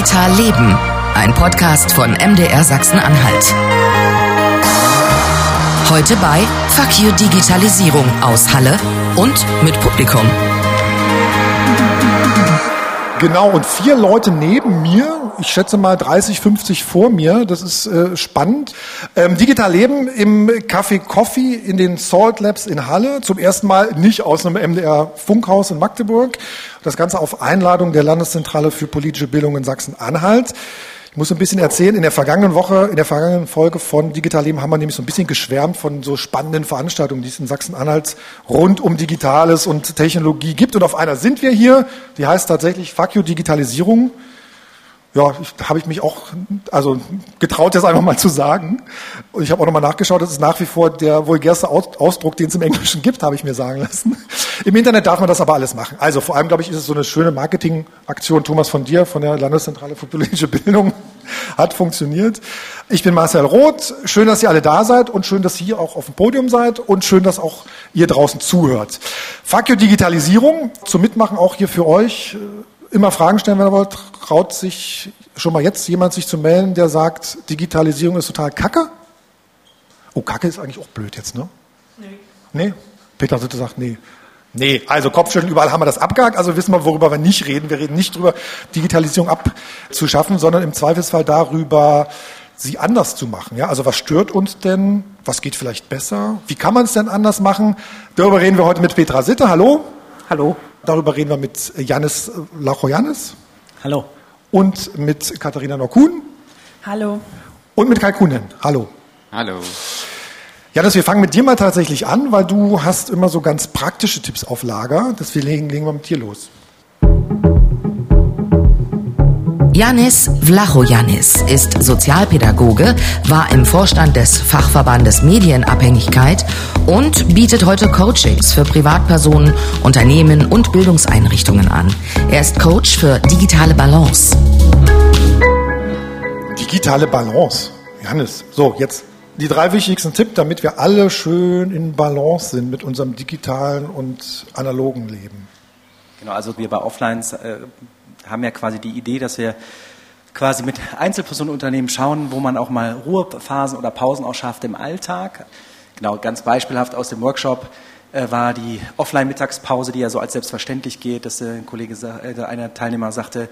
Digital Leben, ein Podcast von MDR Sachsen-Anhalt. Heute bei Fuck You Digitalisierung aus Halle und mit Publikum. Genau, und vier Leute neben mir, ich schätze mal 30, 50 vor mir, das ist äh, spannend. Ähm, digital Leben im Café Coffee in den Salt Labs in Halle, zum ersten Mal nicht aus einem MDR Funkhaus in Magdeburg. Das Ganze auf Einladung der Landeszentrale für politische Bildung in Sachsen-Anhalt. Ich muss ein bisschen erzählen, in der vergangenen Woche, in der vergangenen Folge von Digital Leben haben wir nämlich so ein bisschen geschwärmt von so spannenden Veranstaltungen, die es in Sachsen-Anhalt rund um Digitales und Technologie gibt. Und auf einer sind wir hier, die heißt tatsächlich Fuck You Digitalisierung ja, habe ich mich auch also getraut, das einfach mal zu sagen. Und ich habe auch nochmal nachgeschaut, das ist nach wie vor der vulgärste Ausdruck, den es im Englischen gibt, habe ich mir sagen lassen. Im Internet darf man das aber alles machen. Also vor allem, glaube ich, ist es so eine schöne Marketingaktion, Thomas von dir, von der Landeszentrale für politische Bildung, hat funktioniert. Ich bin Marcel Roth. Schön, dass ihr alle da seid und schön, dass ihr auch auf dem Podium seid und schön, dass auch ihr draußen zuhört. You Digitalisierung, zum Mitmachen auch hier für euch immer Fragen stellen, wenn ihr wollt. Traut sich schon mal jetzt jemand sich zu melden, der sagt, Digitalisierung ist total kacke? Oh, kacke ist eigentlich auch blöd jetzt, ne? Nee. Nee? Peter Sitte sagt, nee. Nee, also Kopfschütteln, überall haben wir das abgehakt, also wissen wir, worüber wir nicht reden. Wir reden nicht darüber, Digitalisierung abzuschaffen, sondern im Zweifelsfall darüber, sie anders zu machen. Ja? Also was stört uns denn? Was geht vielleicht besser? Wie kann man es denn anders machen? Darüber reden wir heute mit Petra Sitte. Hallo. Hallo. Darüber reden wir mit Janis Lachoyanis. Hallo. Und mit Katharina Norkun. Hallo. Und mit Kai Kuhnen. Hallo. Hallo. Janis, wir fangen mit dir mal tatsächlich an, weil du hast immer so ganz praktische Tipps auf Lager. Deswegen legen wir mit dir los. Janis Vlachojanis ist Sozialpädagoge, war im Vorstand des Fachverbandes Medienabhängigkeit und bietet heute Coachings für Privatpersonen, Unternehmen und Bildungseinrichtungen an. Er ist Coach für digitale Balance. Digitale Balance. Janis, so jetzt die drei wichtigsten Tipps, damit wir alle schön in Balance sind mit unserem digitalen und analogen Leben. Genau, also wir bei Offlines äh, haben ja quasi die Idee, dass wir quasi mit Einzelpersonenunternehmen schauen, wo man auch mal Ruhephasen oder Pausen auch schafft im Alltag. Genau, ganz beispielhaft aus dem Workshop äh, war die Offline-Mittagspause, die ja so als selbstverständlich geht, dass äh, ein Kollege, äh, einer Teilnehmer sagte,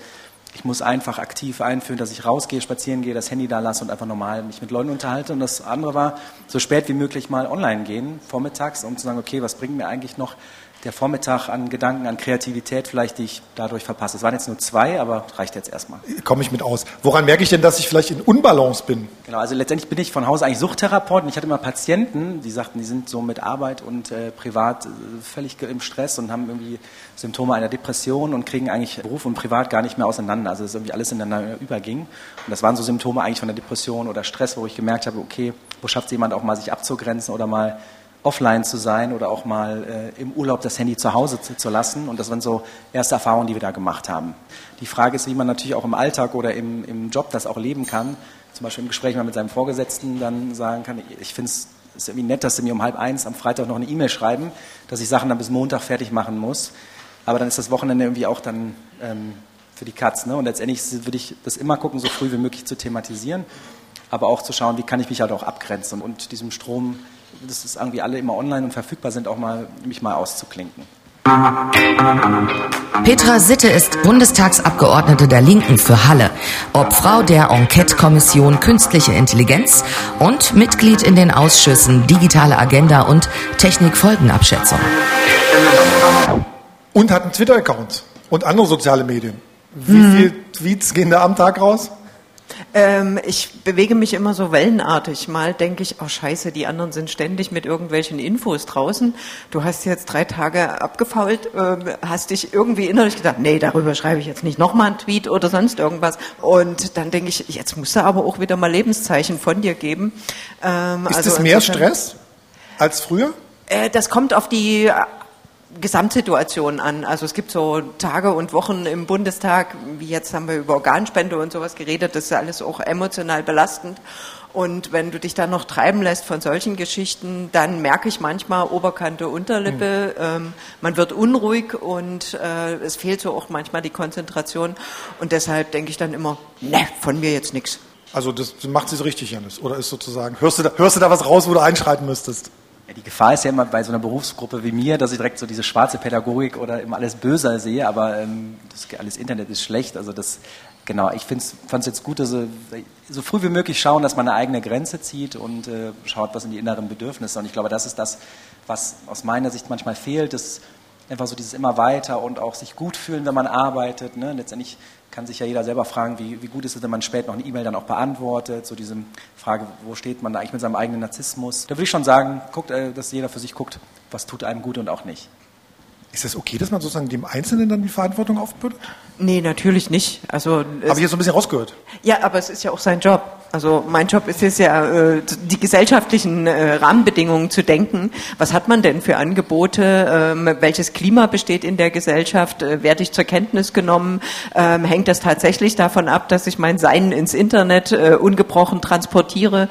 ich muss einfach aktiv einführen, dass ich rausgehe, spazieren gehe, das Handy da lasse und einfach normal mich mit Leuten unterhalte. Und das andere war, so spät wie möglich mal online gehen, vormittags, um zu sagen, okay, was bringt mir eigentlich noch der Vormittag an Gedanken, an Kreativität vielleicht, die ich dadurch verpasse. Es waren jetzt nur zwei, aber reicht jetzt erstmal. Komme ich mit aus. Woran merke ich denn, dass ich vielleicht in Unbalance bin? Genau, also letztendlich bin ich von Hause eigentlich Suchttherapeut und ich hatte immer Patienten, die sagten, die sind so mit Arbeit und äh, privat äh, völlig im Stress und haben irgendwie Symptome einer Depression und kriegen eigentlich Beruf und Privat gar nicht mehr auseinander. Also dass irgendwie alles ineinander überging. Und das waren so Symptome eigentlich von der Depression oder Stress, wo ich gemerkt habe, okay, wo schafft es jemand auch mal sich abzugrenzen oder mal offline zu sein oder auch mal äh, im Urlaub das Handy zu Hause zu, zu, lassen. Und das waren so erste Erfahrungen, die wir da gemacht haben. Die Frage ist, wie man natürlich auch im Alltag oder im, im Job das auch leben kann. Zum Beispiel im Gespräch mal mit seinem Vorgesetzten dann sagen kann, ich finde es irgendwie nett, dass sie mir um halb eins am Freitag noch eine E-Mail schreiben, dass ich Sachen dann bis Montag fertig machen muss. Aber dann ist das Wochenende irgendwie auch dann ähm, für die Katz. Ne? Und letztendlich würde ich das immer gucken, so früh wie möglich zu thematisieren, aber auch zu schauen, wie kann ich mich halt auch abgrenzen und diesem Strom dass das irgendwie alle immer online und verfügbar sind, auch mal mich mal auszuklinken. Petra Sitte ist Bundestagsabgeordnete der Linken für Halle, Obfrau der Enquete-Kommission Künstliche Intelligenz und Mitglied in den Ausschüssen Digitale Agenda und Technikfolgenabschätzung. Und hat einen Twitter-Account und andere soziale Medien. Wie mhm. viele Tweets gehen da am Tag raus? Ähm, ich bewege mich immer so wellenartig. Mal denke ich, oh scheiße, die anderen sind ständig mit irgendwelchen Infos draußen. Du hast jetzt drei Tage abgefault, äh, hast dich irgendwie innerlich gedacht, nee, darüber schreibe ich jetzt nicht nochmal einen Tweet oder sonst irgendwas. Und dann denke ich, jetzt musst du aber auch wieder mal Lebenszeichen von dir geben. Ähm, Ist also das mehr Stress als früher? Äh, das kommt auf die Gesamtsituation an. Also es gibt so Tage und Wochen im Bundestag, wie jetzt haben wir über Organspende und sowas geredet, das ist alles auch emotional belastend. Und wenn du dich dann noch treiben lässt von solchen Geschichten, dann merke ich manchmal Oberkante, Unterlippe, mhm. ähm, man wird unruhig und äh, es fehlt so auch manchmal die Konzentration. Und deshalb denke ich dann immer, ne, von mir jetzt nichts. Also das macht sie so richtig, Janis. Oder ist sozusagen, hörst du, da, hörst du da was raus, wo du einschreiten müsstest? Ja, die Gefahr ist ja immer bei so einer Berufsgruppe wie mir, dass ich direkt so diese schwarze Pädagogik oder immer alles böser sehe, aber ähm, das alles Internet ist schlecht. Also das, genau, ich fand es jetzt gut, dass sie so früh wie möglich schauen, dass man eine eigene Grenze zieht und äh, schaut, was sind die inneren Bedürfnisse. Und ich glaube, das ist das, was aus meiner Sicht manchmal fehlt, ist einfach so dieses immer weiter und auch sich gut fühlen, wenn man arbeitet. Ne? Letztendlich kann sich ja jeder selber fragen, wie, wie gut ist es, wenn man später noch eine E-Mail dann auch beantwortet, so diese Frage, wo steht man da eigentlich mit seinem eigenen Narzissmus. Da würde ich schon sagen, guckt, äh, dass jeder für sich guckt, was tut einem gut und auch nicht. Ist es okay, dass man sozusagen dem Einzelnen dann die Verantwortung aufbürdet? Nee, natürlich nicht. Also Habe ich jetzt so ein bisschen rausgehört. Ja, aber es ist ja auch sein Job. Also mein Job ist es ja, äh, die gesellschaftlichen äh, Rahmenbedingungen zu denken. Was hat man denn für Angebote? Ähm, welches Klima besteht in der Gesellschaft? Äh, werde ich zur Kenntnis genommen? Ähm, hängt das tatsächlich davon ab, dass ich mein Sein ins Internet ungebrochen transportiere?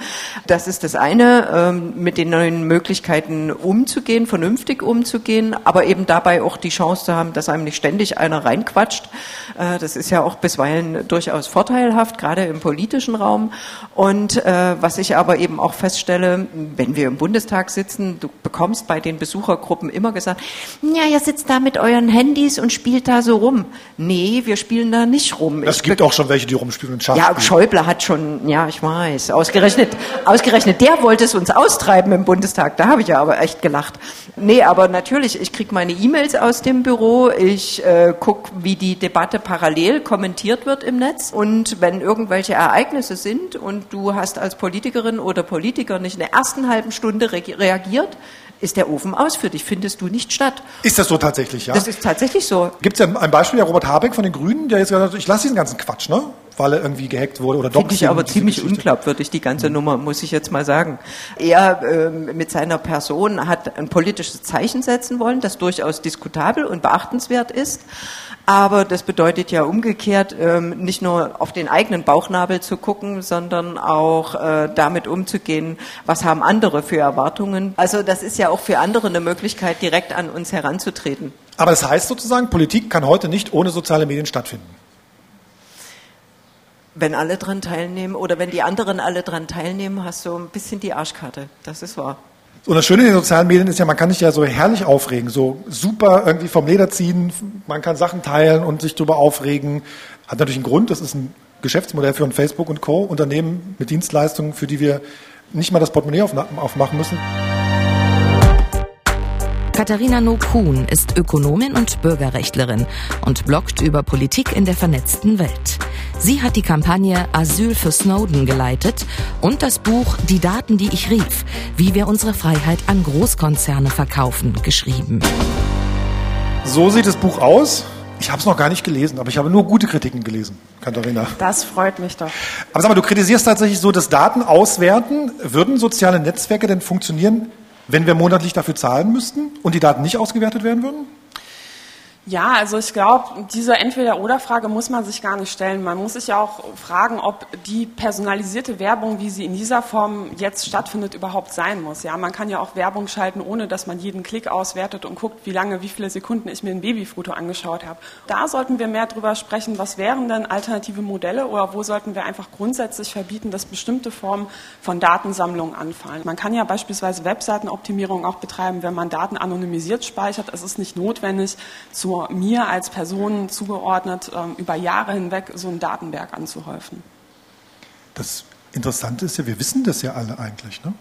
Das ist das eine, ähm, mit den neuen Möglichkeiten umzugehen, vernünftig umzugehen, aber eben dabei auch die Chance zu haben, dass einem nicht ständig einer reinquatscht. Das ist ja auch bisweilen durchaus vorteilhaft, gerade im politischen Raum. Und äh, was ich aber eben auch feststelle, wenn wir im Bundestag sitzen, du bekommst bei den Besuchergruppen immer gesagt, ja, ihr sitzt da mit euren Handys und spielt da so rum. Nee, wir spielen da nicht rum. Es gibt auch schon welche, die rumspielen und schaffen. Ja, Schäuble hat schon, ja, ich weiß, ausgerechnet, ausgerechnet, der wollte es uns austreiben im Bundestag. Da habe ich ja aber echt gelacht. Nee, aber natürlich, ich kriege meine E-Mails aus dem Büro, ich äh, gucke, wie die Debatte parallel kommentiert wird im Netz und wenn irgendwelche Ereignisse sind und du hast als Politikerin oder Politiker nicht in der ersten halben Stunde re reagiert, ist der Ofen aus für dich, findest du nicht statt. Ist das so tatsächlich, ja? Das ist tatsächlich so. Gibt es ja ein Beispiel, der Robert Habeck von den Grünen, der jetzt gesagt hat, ich lasse diesen ganzen Quatsch, ne? weil er irgendwie gehackt wurde oder doch. Finde ich aber ziemlich unglaubwürdig, die ganze mhm. Nummer, muss ich jetzt mal sagen. Er äh, mit seiner Person hat ein politisches Zeichen setzen wollen, das durchaus diskutabel und beachtenswert ist. Aber das bedeutet ja umgekehrt, ähm, nicht nur auf den eigenen Bauchnabel zu gucken, sondern auch äh, damit umzugehen, was haben andere für Erwartungen. Also das ist ja auch für andere eine Möglichkeit, direkt an uns heranzutreten. Aber das heißt sozusagen, Politik kann heute nicht ohne soziale Medien stattfinden. Wenn alle dran teilnehmen oder wenn die anderen alle dran teilnehmen, hast du ein bisschen die Arschkarte. Das ist wahr. Und das Schöne in den sozialen Medien ist ja, man kann sich ja so herrlich aufregen, so super irgendwie vom Leder ziehen, man kann Sachen teilen und sich darüber aufregen. Hat natürlich einen Grund, das ist ein Geschäftsmodell für ein Facebook und Co. Unternehmen mit Dienstleistungen, für die wir nicht mal das Portemonnaie aufmachen müssen. Katharina No-Kuhn ist Ökonomin und Bürgerrechtlerin und bloggt über Politik in der vernetzten Welt. Sie hat die Kampagne Asyl für Snowden geleitet und das Buch Die Daten, die ich rief, wie wir unsere Freiheit an Großkonzerne verkaufen, geschrieben. So sieht das Buch aus. Ich habe es noch gar nicht gelesen, aber ich habe nur gute Kritiken gelesen, Katharina. Das freut mich doch. Aber sag mal, du kritisierst tatsächlich so das Daten auswerten. Würden soziale Netzwerke denn funktionieren, wenn wir monatlich dafür zahlen müssten und die Daten nicht ausgewertet werden würden? Ja, also ich glaube, diese Entweder-Oder-Frage muss man sich gar nicht stellen. Man muss sich ja auch fragen, ob die personalisierte Werbung, wie sie in dieser Form jetzt stattfindet, überhaupt sein muss. Ja, man kann ja auch Werbung schalten, ohne dass man jeden Klick auswertet und guckt, wie lange, wie viele Sekunden ich mir ein Babyfoto angeschaut habe. Da sollten wir mehr drüber sprechen, was wären denn alternative Modelle oder wo sollten wir einfach grundsätzlich verbieten, dass bestimmte Formen von Datensammlung anfallen. Man kann ja beispielsweise Webseitenoptimierung auch betreiben, wenn man Daten anonymisiert speichert. Es ist nicht notwendig, zu mir als Person zugeordnet ähm, über Jahre hinweg so ein Datenberg anzuhäufen. Das Interessante ist ja, wir wissen das ja alle eigentlich, ne?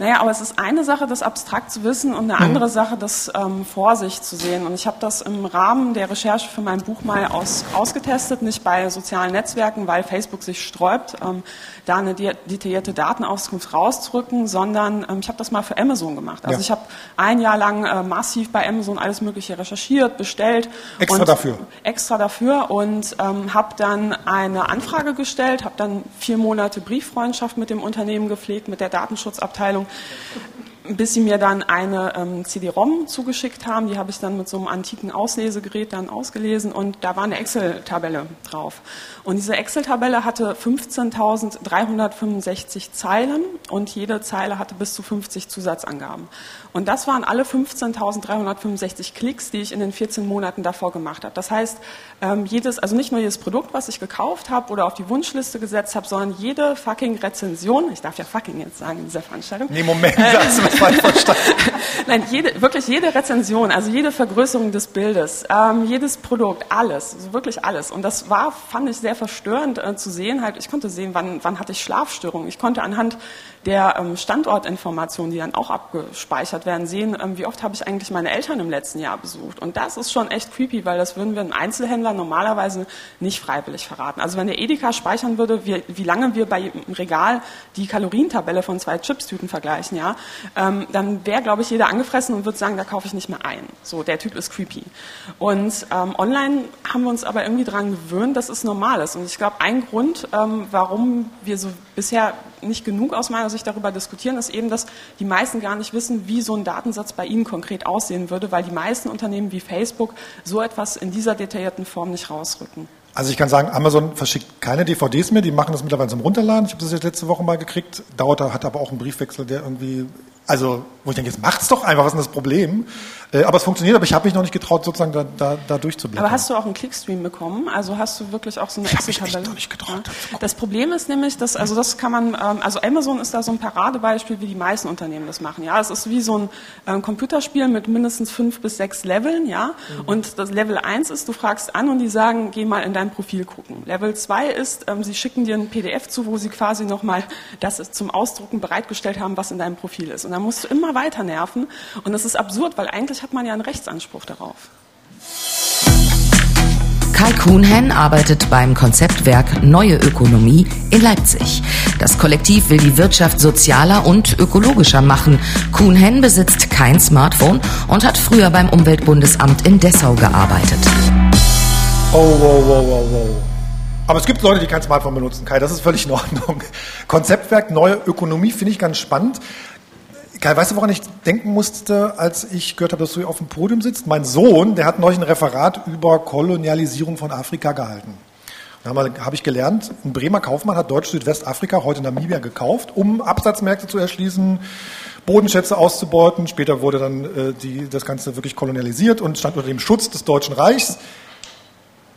Naja, aber es ist eine Sache, das abstrakt zu wissen und eine andere Sache, das ähm, vor sich zu sehen. Und ich habe das im Rahmen der Recherche für mein Buch mal aus, ausgetestet, nicht bei sozialen Netzwerken, weil Facebook sich sträubt, ähm, da eine detaillierte Datenauskunft rauszurücken, sondern ähm, ich habe das mal für Amazon gemacht. Also ja. ich habe ein Jahr lang äh, massiv bei Amazon alles Mögliche recherchiert, bestellt. Extra dafür? Extra dafür und ähm, habe dann eine Anfrage gestellt, habe dann vier Monate Brieffreundschaft mit dem Unternehmen gepflegt, mit der Datenschutzabteilung bis sie mir dann eine ähm, CD-ROM zugeschickt haben. Die habe ich dann mit so einem antiken Auslesegerät dann ausgelesen und da war eine Excel-Tabelle drauf. Und diese Excel-Tabelle hatte 15.365 Zeilen und jede Zeile hatte bis zu 50 Zusatzangaben. Und das waren alle 15.365 Klicks, die ich in den 14 Monaten davor gemacht habe. Das heißt, ähm, jedes, also nicht nur jedes Produkt, was ich gekauft habe oder auf die Wunschliste gesetzt habe, sondern jede fucking Rezension, ich darf ja fucking jetzt sagen in dieser Veranstaltung. Nee, Moment, du was falsch verstanden. Nein, jede, wirklich jede Rezension, also jede Vergrößerung des Bildes, ähm, jedes Produkt, alles, also wirklich alles. Und das war, fand ich sehr verstörend äh, zu sehen. Halt, ich konnte sehen, wann, wann hatte ich Schlafstörungen. Ich konnte anhand der ähm, Standortinformationen, die dann auch abgespeichert werden, sehen, ähm, wie oft habe ich eigentlich meine Eltern im letzten Jahr besucht. Und das ist schon echt creepy, weil das würden wir einem Einzelhändler normalerweise nicht freiwillig verraten. Also wenn der Edeka speichern würde, wie, wie lange wir bei im Regal die Kalorientabelle von zwei Chipstüten vergleichen, ja, ähm, dann wäre, glaube ich, jeder angefressen und würde sagen, da kaufe ich nicht mehr ein. So, der Typ ist creepy. Und ähm, online haben wir uns aber irgendwie daran gewöhnt, dass es normal ist. Und ich glaube, ein Grund, ähm, warum wir so bisher nicht genug aus meiner Sicht darüber diskutieren, ist eben, dass die meisten gar nicht wissen, wie so ein Datensatz bei ihnen konkret aussehen würde, weil die meisten Unternehmen wie Facebook so etwas in dieser detaillierten Form nicht rausrücken. Also ich kann sagen, Amazon verschickt keine DVDs mehr, die machen das mittlerweile zum Runterladen. Ich habe das jetzt letzte Woche mal gekriegt, dauert, hat aber auch einen Briefwechsel, der irgendwie also, wo ich denke, jetzt macht's doch einfach, was ist denn das Problem? Äh, aber es funktioniert, aber ich habe mich noch nicht getraut, sozusagen da, da, da durchzublättern. Aber hast du auch einen Clickstream bekommen? Also hast du wirklich auch so eine Excel-Tabelle? Ich habe mich nicht getraut. Ja. Das Problem ist nämlich, dass, also das kann man, ähm, also Amazon ist da so ein Paradebeispiel, wie die meisten Unternehmen das machen. Ja, es ist wie so ein ähm, Computerspiel mit mindestens fünf bis sechs Leveln, ja. Mhm. Und das Level eins ist, du fragst an und die sagen, geh mal in dein Profil gucken. Level zwei ist, ähm, sie schicken dir ein PDF zu, wo sie quasi nochmal das zum Ausdrucken bereitgestellt haben, was in deinem Profil ist. Und dann musst du immer weiter nerven. Und das ist absurd, weil eigentlich hat man ja einen Rechtsanspruch darauf. Kai Kuhnhen arbeitet beim Konzeptwerk Neue Ökonomie in Leipzig. Das Kollektiv will die Wirtschaft sozialer und ökologischer machen. Kuhnhen besitzt kein Smartphone und hat früher beim Umweltbundesamt in Dessau gearbeitet. Oh, wow, wow, wow, wow. Aber es gibt Leute, die kein Smartphone benutzen, Kai, das ist völlig in Ordnung. Konzeptwerk Neue Ökonomie finde ich ganz spannend. Kai, weißt du, woran ich denken musste, als ich gehört habe, dass du hier auf dem Podium sitzt? Mein Sohn, der hat neulich ein Referat über Kolonialisierung von Afrika gehalten. Da habe ich gelernt, ein Bremer Kaufmann hat Deutsch-Südwestafrika, heute Namibia, gekauft, um Absatzmärkte zu erschließen, Bodenschätze auszubeuten. Später wurde dann äh, die, das Ganze wirklich kolonialisiert und stand unter dem Schutz des Deutschen Reichs.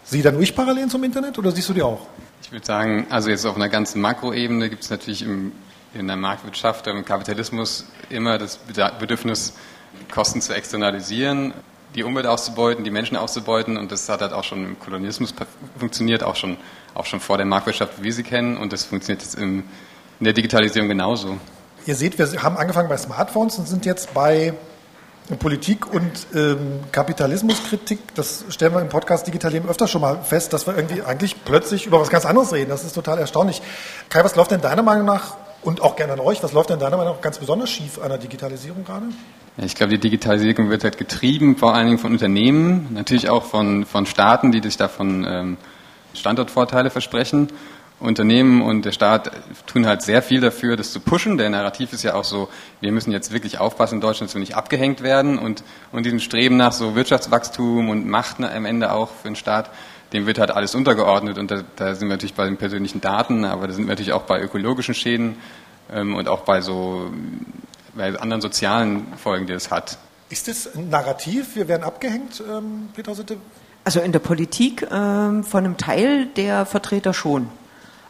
Sieh da nur ich Parallelen zum Internet oder siehst du die auch? Ich würde sagen, also jetzt auf einer ganzen Makroebene gibt es natürlich im in der Marktwirtschaft, im Kapitalismus immer das Bedürfnis, Kosten zu externalisieren, die Umwelt auszubeuten, die Menschen auszubeuten und das hat halt auch schon im Kolonialismus funktioniert, auch schon, auch schon vor der Marktwirtschaft, wie wir sie kennen und das funktioniert jetzt in, in der Digitalisierung genauso. Ihr seht, wir haben angefangen bei Smartphones und sind jetzt bei Politik und ähm, Kapitalismuskritik, das stellen wir im Podcast Digital Leben öfter schon mal fest, dass wir irgendwie eigentlich plötzlich über was ganz anderes reden. Das ist total erstaunlich. Kai, was läuft denn deiner Meinung nach und auch gerne an euch. Was läuft denn deiner Meinung nach ganz besonders schief an der Digitalisierung gerade? Ich glaube, die Digitalisierung wird halt getrieben, vor allen Dingen von Unternehmen, natürlich auch von, von Staaten, die sich davon ähm, Standortvorteile versprechen. Unternehmen und der Staat tun halt sehr viel dafür, das zu pushen. Der Narrativ ist ja auch so, wir müssen jetzt wirklich aufpassen in Deutschland, dass wir nicht abgehängt werden und, und diesen Streben nach so Wirtschaftswachstum und Macht am Ende auch für den Staat, dem wird halt alles untergeordnet und da, da, sind wir natürlich bei den persönlichen Daten, aber da sind wir natürlich auch bei ökologischen Schäden ähm, und auch bei so bei anderen sozialen Folgen, die es hat. Ist das ein Narrativ? Wir werden abgehängt, ähm, Peter Sitte? Also in der Politik ähm, von einem Teil der Vertreter schon.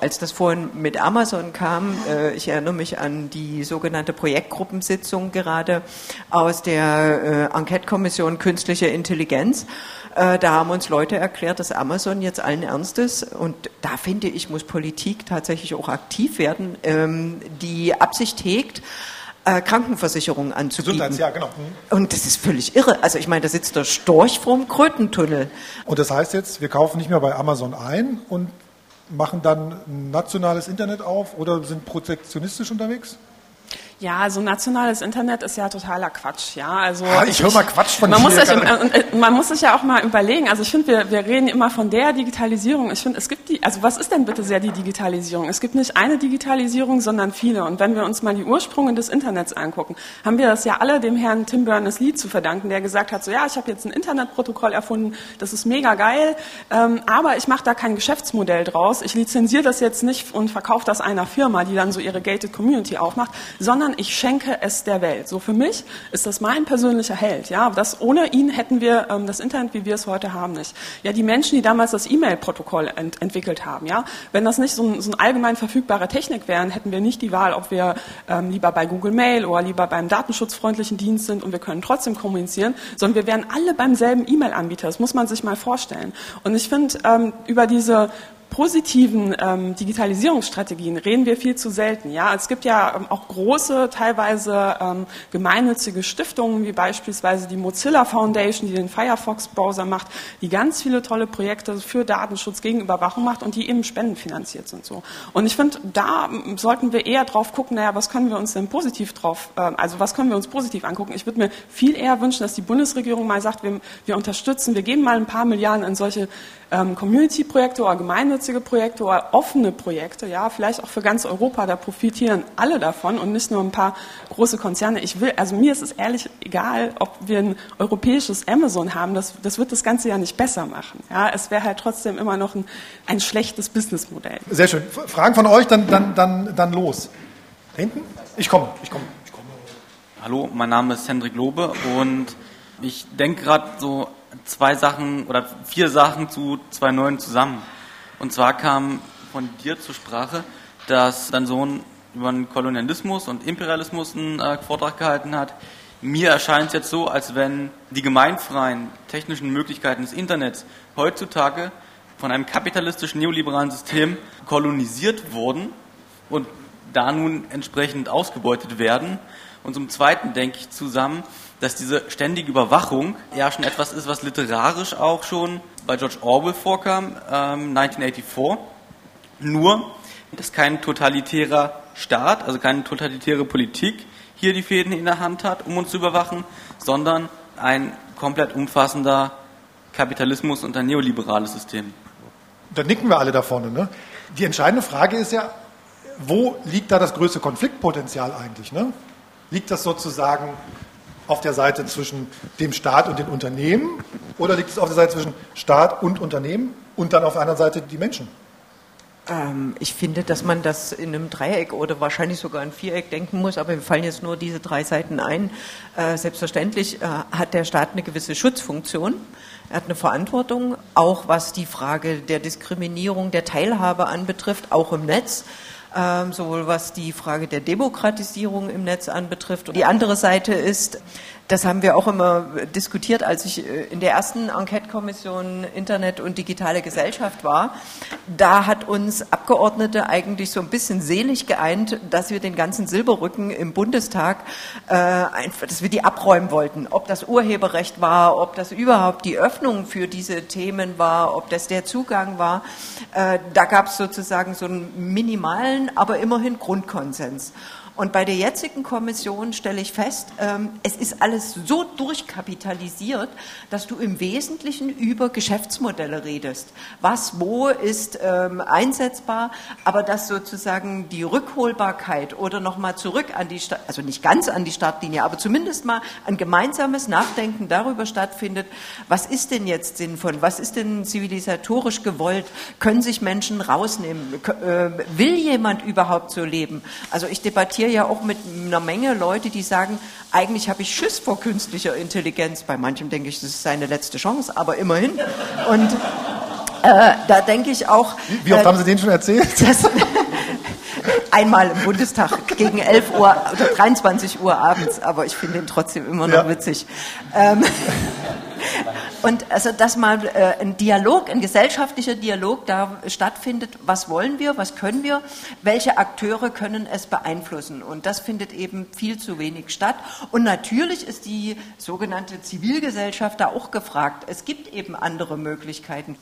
Als das vorhin mit Amazon kam, äh, ich erinnere mich an die sogenannte Projektgruppensitzung gerade aus der äh, Enquete-Kommission Künstliche Intelligenz. Äh, da haben uns Leute erklärt, dass Amazon jetzt allen Ernstes, und da finde ich, muss Politik tatsächlich auch aktiv werden, ähm, die Absicht hegt, äh, Krankenversicherungen anzubieten. Gesundheits, ja, genau. Mhm. Und das ist völlig irre. Also ich meine, da sitzt der Storch vorm Krötentunnel. Und das heißt jetzt, wir kaufen nicht mehr bei Amazon ein und machen dann ein nationales Internet auf oder sind protektionistisch unterwegs? Ja, also nationales Internet ist ja totaler Quatsch, ja. Also ah, ich höre mal Quatsch von man dir. Muss sich, man muss sich ja auch mal überlegen. Also ich finde, wir, wir reden immer von der Digitalisierung. Ich finde, es gibt die. Also was ist denn bitte sehr die Digitalisierung? Es gibt nicht eine Digitalisierung, sondern viele. Und wenn wir uns mal die Ursprünge des Internets angucken, haben wir das ja alle dem Herrn Tim Berners-Lee zu verdanken, der gesagt hat: So ja, ich habe jetzt ein Internetprotokoll erfunden. Das ist mega geil, ähm, aber ich mache da kein Geschäftsmodell draus. Ich lizenziere das jetzt nicht und verkaufe das einer Firma, die dann so ihre gated Community aufmacht, sondern sondern ich schenke es der Welt. So für mich ist das mein persönlicher Held. Ja, das ohne ihn hätten wir ähm, das Internet, wie wir es heute haben, nicht. Ja, die Menschen, die damals das E-Mail-Protokoll ent entwickelt haben, ja, wenn das nicht so ein, so ein allgemein verfügbare Technik wären, hätten wir nicht die Wahl, ob wir ähm, lieber bei Google Mail oder lieber beim datenschutzfreundlichen Dienst sind und wir können trotzdem kommunizieren, sondern wir wären alle beim selben E-Mail-Anbieter. Das muss man sich mal vorstellen. Und ich finde, ähm, über diese positiven ähm, Digitalisierungsstrategien reden wir viel zu selten. Ja, es gibt ja ähm, auch große, teilweise ähm, gemeinnützige Stiftungen, wie beispielsweise die Mozilla Foundation, die den Firefox-Browser macht, die ganz viele tolle Projekte für Datenschutz gegen Überwachung macht und die eben spendenfinanziert sind. So. Und ich finde, da sollten wir eher drauf gucken, naja, was können wir uns denn positiv drauf, äh, also was können wir uns positiv angucken? Ich würde mir viel eher wünschen, dass die Bundesregierung mal sagt, wir, wir unterstützen, wir geben mal ein paar Milliarden in solche ähm, Community-Projekte oder gemeinnützige Projekte oder offene Projekte, ja, vielleicht auch für ganz Europa, da profitieren alle davon und nicht nur ein paar große Konzerne. Ich will, also mir ist es ehrlich egal, ob wir ein europäisches Amazon haben, das, das wird das Ganze ja nicht besser machen. Ja, es wäre halt trotzdem immer noch ein, ein schlechtes Businessmodell. Sehr schön. Fragen von euch, dann, dann, dann, dann los. Hinten? Ich komme, ich komme, ich komme. Hallo, mein Name ist Hendrik Lobe und ich denke gerade so zwei Sachen oder vier Sachen zu zwei neuen zusammen. Und zwar kam von dir zur Sprache, dass dein Sohn über den Kolonialismus und Imperialismus einen äh, Vortrag gehalten hat. Mir erscheint es jetzt so, als wenn die gemeinfreien technischen Möglichkeiten des Internets heutzutage von einem kapitalistischen neoliberalen System kolonisiert wurden und da nun entsprechend ausgebeutet werden. Und zum Zweiten denke ich zusammen, dass diese ständige Überwachung ja schon etwas ist, was literarisch auch schon bei George Orwell vorkam, ähm, 1984. Nur, dass kein totalitärer Staat, also keine totalitäre Politik hier die Fäden in der Hand hat, um uns zu überwachen, sondern ein komplett umfassender Kapitalismus und ein neoliberales System. Da nicken wir alle da vorne. Ne? Die entscheidende Frage ist ja, wo liegt da das größte Konfliktpotenzial eigentlich? Ne? Liegt das sozusagen auf der Seite zwischen dem Staat und den Unternehmen oder liegt es auf der Seite zwischen Staat und Unternehmen und dann auf der anderen Seite die Menschen? Ähm, ich finde, dass man das in einem Dreieck oder wahrscheinlich sogar ein Viereck denken muss, aber wir fallen jetzt nur diese drei Seiten ein. Äh, selbstverständlich äh, hat der Staat eine gewisse Schutzfunktion. Er hat eine Verantwortung, auch was die Frage der Diskriminierung, der Teilhabe anbetrifft, auch im Netz sowohl was die Frage der Demokratisierung im Netz anbetrifft. Und die andere Seite ist, das haben wir auch immer diskutiert, als ich äh, in der ersten Enquete-Kommission Internet und digitale Gesellschaft war. Da hat uns Abgeordnete eigentlich so ein bisschen selig geeint, dass wir den ganzen Silberrücken im Bundestag, äh, einfach, dass wir die abräumen wollten. Ob das Urheberrecht war, ob das überhaupt die Öffnung für diese Themen war, ob das der Zugang war. Äh, da gab es sozusagen so einen minimalen, aber immerhin Grundkonsens. Und bei der jetzigen Kommission stelle ich fest, ähm, es ist alles so durchkapitalisiert, dass du im Wesentlichen über Geschäftsmodelle redest. Was wo ist ähm, einsetzbar, aber dass sozusagen die Rückholbarkeit oder nochmal zurück an die, Sta also nicht ganz an die Startlinie, aber zumindest mal ein gemeinsames Nachdenken darüber stattfindet, was ist denn jetzt sinnvoll, was ist denn zivilisatorisch gewollt, können sich Menschen rausnehmen, äh, will jemand überhaupt so leben? Also ich debattiere ja auch mit einer Menge Leute, die sagen, eigentlich habe ich Schiss vor künstlicher Intelligenz. Bei manchem denke ich, das ist seine letzte Chance, aber immerhin. Und äh, da denke ich auch. Wie, wie oft äh, haben Sie den schon erzählt? Das, einmal im Bundestag gegen 11 Uhr oder 23 Uhr abends, aber ich finde ihn trotzdem immer noch ja. witzig. Ähm, und also, dass mal äh, ein Dialog, ein gesellschaftlicher Dialog da stattfindet, was wollen wir, was können wir, welche Akteure können es beeinflussen. Und das findet eben viel zu wenig statt. Und natürlich ist die sogenannte Zivilgesellschaft da auch gefragt. Es gibt eben andere Möglichkeiten.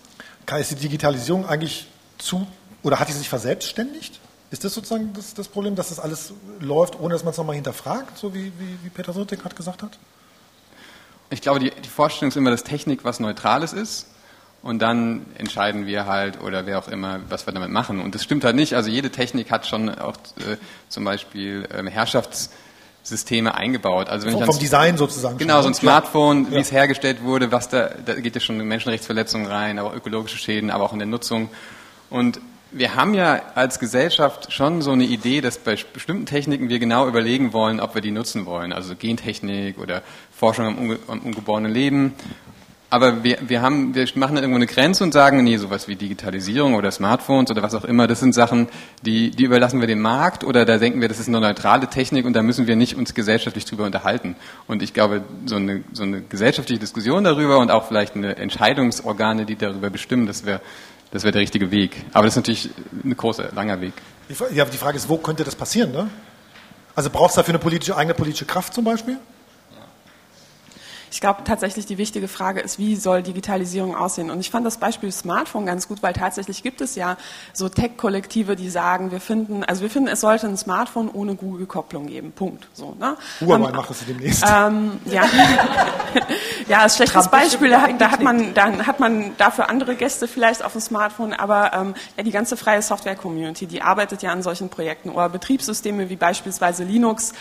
Ist die Digitalisierung eigentlich zu, oder hat sie sich verselbstständigt? Ist das sozusagen das, das Problem, dass das alles läuft, ohne dass man es nochmal hinterfragt, so wie, wie, wie Peter Sotte gerade gesagt hat? Ich glaube, die, die Vorstellung ist immer, dass Technik was Neutrales ist. Und dann entscheiden wir halt oder wer auch immer, was wir damit machen. Und das stimmt halt nicht. Also jede Technik hat schon auch äh, zum Beispiel ähm, Herrschaftssysteme eingebaut. Also wenn vom, ich vom Design sozusagen. Genau, so ein Ja. Smartphone, wie Ja. es hergestellt wurde, was da, da geht ja schon in Menschenrechtsverletzungen rein, aber ökologische Schäden, aber auch in der Nutzung. Und wir haben ja als Gesellschaft schon so eine Idee, dass bei bestimmten Techniken wir genau überlegen wollen, ob wir die nutzen wollen. Also Gentechnik oder Forschung am, unge am ungeborenen Leben. Aber wir, wir, haben, wir machen dann irgendwo eine Grenze und sagen, nee, sowas wie Digitalisierung oder Smartphones oder was auch immer, das sind Sachen, die, die überlassen wir dem Markt oder da denken wir, das ist eine neutrale Technik und da müssen wir nicht uns gesellschaftlich drüber unterhalten. Und ich glaube, so eine, so eine gesellschaftliche Diskussion darüber und auch vielleicht eine Entscheidungsorgane, die darüber bestimmen, das wäre das wäre der richtige Weg. Aber das ist natürlich ein großer, langer Weg. Ja, die Frage ist, wo könnte das passieren? Ne? Also braucht es dafür eine politische, eigene politische Kraft zum Beispiel? Ich glaube tatsächlich, die wichtige Frage ist, wie soll Digitalisierung aussehen? Und ich fand das Beispiel Smartphone ganz gut, weil tatsächlich gibt es ja so Tech-Kollektive, die sagen, wir finden, also wir finden, es sollte ein Smartphone ohne Google-Kopplung geben. Punkt. So, ne? Huawei Ähm, macht das demnächst. ähm, ja, ja, ist ein schlechtes Trump Beispiel. Da da hat man, dann hat man dafür andere Gäste vielleicht auf dem Smartphone, aber ähm, ja, die ganze freie Software-Community, die arbeitet ja an solchen Projekten oder Betriebssysteme wie beispielsweise Linux.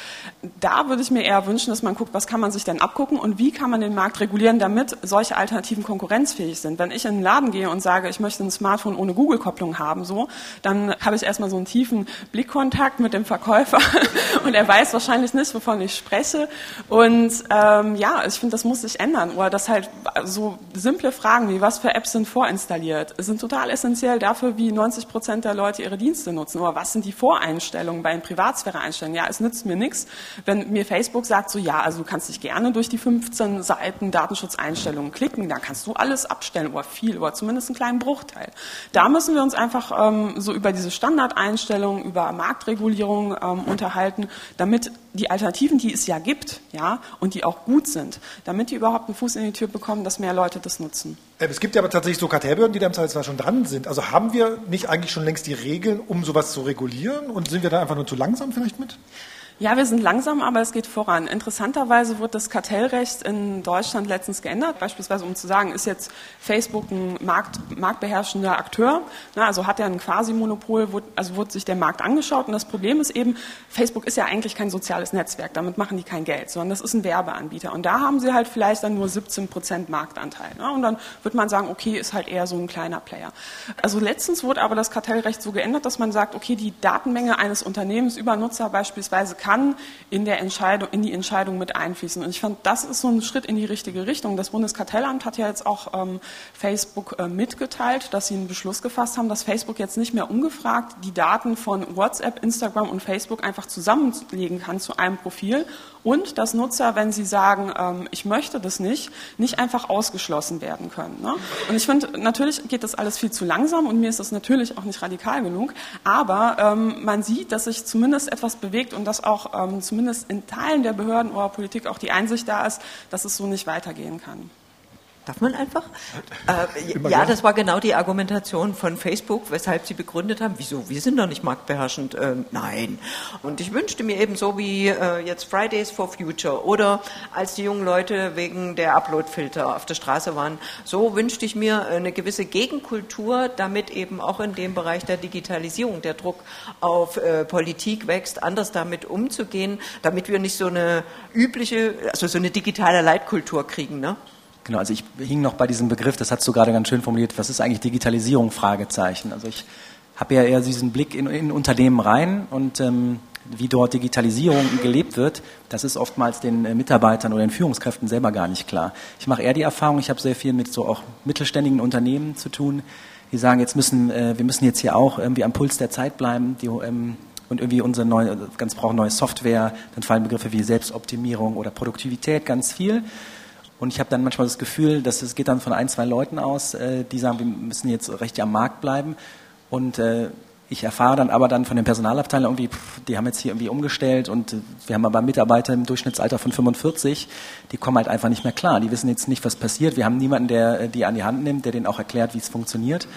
Da würde ich mir eher wünschen, dass man guckt, was kann man sich denn abgucken und wie kann man den Markt regulieren, damit solche Alternativen konkurrenzfähig sind. Wenn ich in den Laden gehe und sage, ich möchte ein Smartphone ohne Google-Kopplung haben, so, dann habe ich erstmal so einen tiefen Blickkontakt mit dem Verkäufer und er weiß wahrscheinlich nicht, wovon ich spreche. Und ähm, ja, ich finde, das muss sich ändern. Oder dass halt so simple Fragen wie, was für Apps sind vorinstalliert, sind total essentiell dafür, wie 90 Prozent der Leute ihre Dienste nutzen. Oder was sind die Voreinstellungen bei den Privatsphäre-Einstellungen? Ja, es nützt mir nichts, wenn mir Facebook sagt, so ja, also du kannst dich gerne durch die 15 Seiten Datenschutzeinstellungen klicken, da kannst du alles abstellen oder viel oder zumindest einen kleinen Bruchteil. Da müssen wir uns einfach ähm, so über diese Standardeinstellungen, über Marktregulierung ähm, unterhalten, damit die Alternativen, die es ja gibt, ja, und die auch gut sind, damit die überhaupt einen Fuß in die Tür bekommen, dass mehr Leute das nutzen. Äh, Es gibt ja aber tatsächlich so Kartellbehörden, die da im Zweifelsfall schon dran sind. Also haben wir nicht eigentlich schon längst die Regeln, um sowas zu regulieren? Und sind wir da einfach nur zu langsam vielleicht mit? Ja, wir sind langsam, aber es geht voran. Interessanterweise wurde das Kartellrecht in Deutschland letztens geändert, beispielsweise um zu sagen, ist jetzt Facebook ein Markt, marktbeherrschender Akteur, na, also hat er ein Quasi-Monopol, also wurde sich der Markt angeschaut und das Problem ist eben, Facebook ist ja eigentlich kein soziales Netzwerk, damit machen die kein Geld, sondern das ist ein Werbeanbieter und da haben sie halt vielleicht dann nur 17 Prozent Marktanteil ne? und dann wird man sagen, okay, ist halt eher so ein kleiner Player. Also letztens wurde aber das Kartellrecht so geändert, dass man sagt, okay, die Datenmenge eines Unternehmens über Nutzer beispielsweise kann in, der Entscheidung, in die Entscheidung mit einfließen. Und ich fand, das ist so ein Schritt in die richtige Richtung. Das Bundeskartellamt hat ja jetzt auch ähm, Facebook äh, mitgeteilt, dass sie einen Beschluss gefasst haben, dass Facebook jetzt nicht mehr ungefragt die Daten von WhatsApp, Instagram und Facebook einfach zusammenlegen kann zu einem Profil und dass Nutzer, wenn sie sagen, ähm, ich möchte das nicht, nicht einfach ausgeschlossen werden können. Ne? Und ich finde, natürlich geht das alles viel zu langsam und mir ist das natürlich auch nicht radikal genug, aber ähm, man sieht, dass sich zumindest etwas bewegt und dass auch ähm, zumindest in Teilen der Behörden oder Politik auch die Einsicht da ist, dass es so nicht weitergehen kann. Darf man einfach? Äh, Immer ja, das war genau die Argumentation von Facebook, weshalb sie begründet haben, wieso, wir sind doch nicht marktbeherrschend. Ähm, nein. Und ich wünschte mir eben so wie äh, jetzt Fridays for Future oder als die jungen Leute wegen der Uploadfilter auf der Straße waren, so wünschte ich mir eine gewisse Gegenkultur, damit eben auch in dem Bereich der Digitalisierung der Druck auf äh, Politik wächst, anders damit umzugehen, damit wir nicht so eine übliche, also so eine digitale Leitkultur kriegen, ne? Genau, also ich hing noch bei diesem Begriff, das hast du gerade ganz schön formuliert, was ist eigentlich Digitalisierung? Fragezeichen. Also ich habe ja eher diesen Blick in, in Unternehmen rein und ähm, wie dort Digitalisierung gelebt wird, das ist oftmals den äh, Mitarbeitern oder den Führungskräften selber gar nicht klar. Ich mache eher die Erfahrung, ich habe sehr viel mit so auch mittelständigen Unternehmen zu tun, die sagen, jetzt müssen äh, wir müssen jetzt hier auch irgendwie am Puls der Zeit bleiben, die, ähm, und irgendwie unsere neue, ganz brauchen neue Software, dann fallen Begriffe wie Selbstoptimierung oder Produktivität ganz viel. Und ich habe dann manchmal das Gefühl, dass es geht dann von ein, zwei Leuten aus, äh, die sagen, wir müssen jetzt recht am Markt bleiben. Und äh, ich erfahre dann aber dann von den Personalabteilungen irgendwie, pff, die haben jetzt hier irgendwie umgestellt und äh, wir haben aber Mitarbeiter im Durchschnittsalter von 45, die kommen halt einfach nicht mehr klar. Die wissen jetzt nicht, was passiert. Wir haben niemanden, der äh, die an die Hand nimmt, der denen auch erklärt, wie es funktioniert.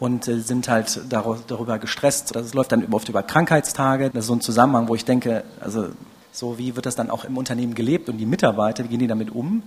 und äh, sind halt darüber gestresst. Das läuft dann oft über Krankheitstage. Das ist so ein Zusammenhang, wo ich denke, also so wie wird das dann auch im Unternehmen gelebt und die Mitarbeiter, wie gehen die damit um?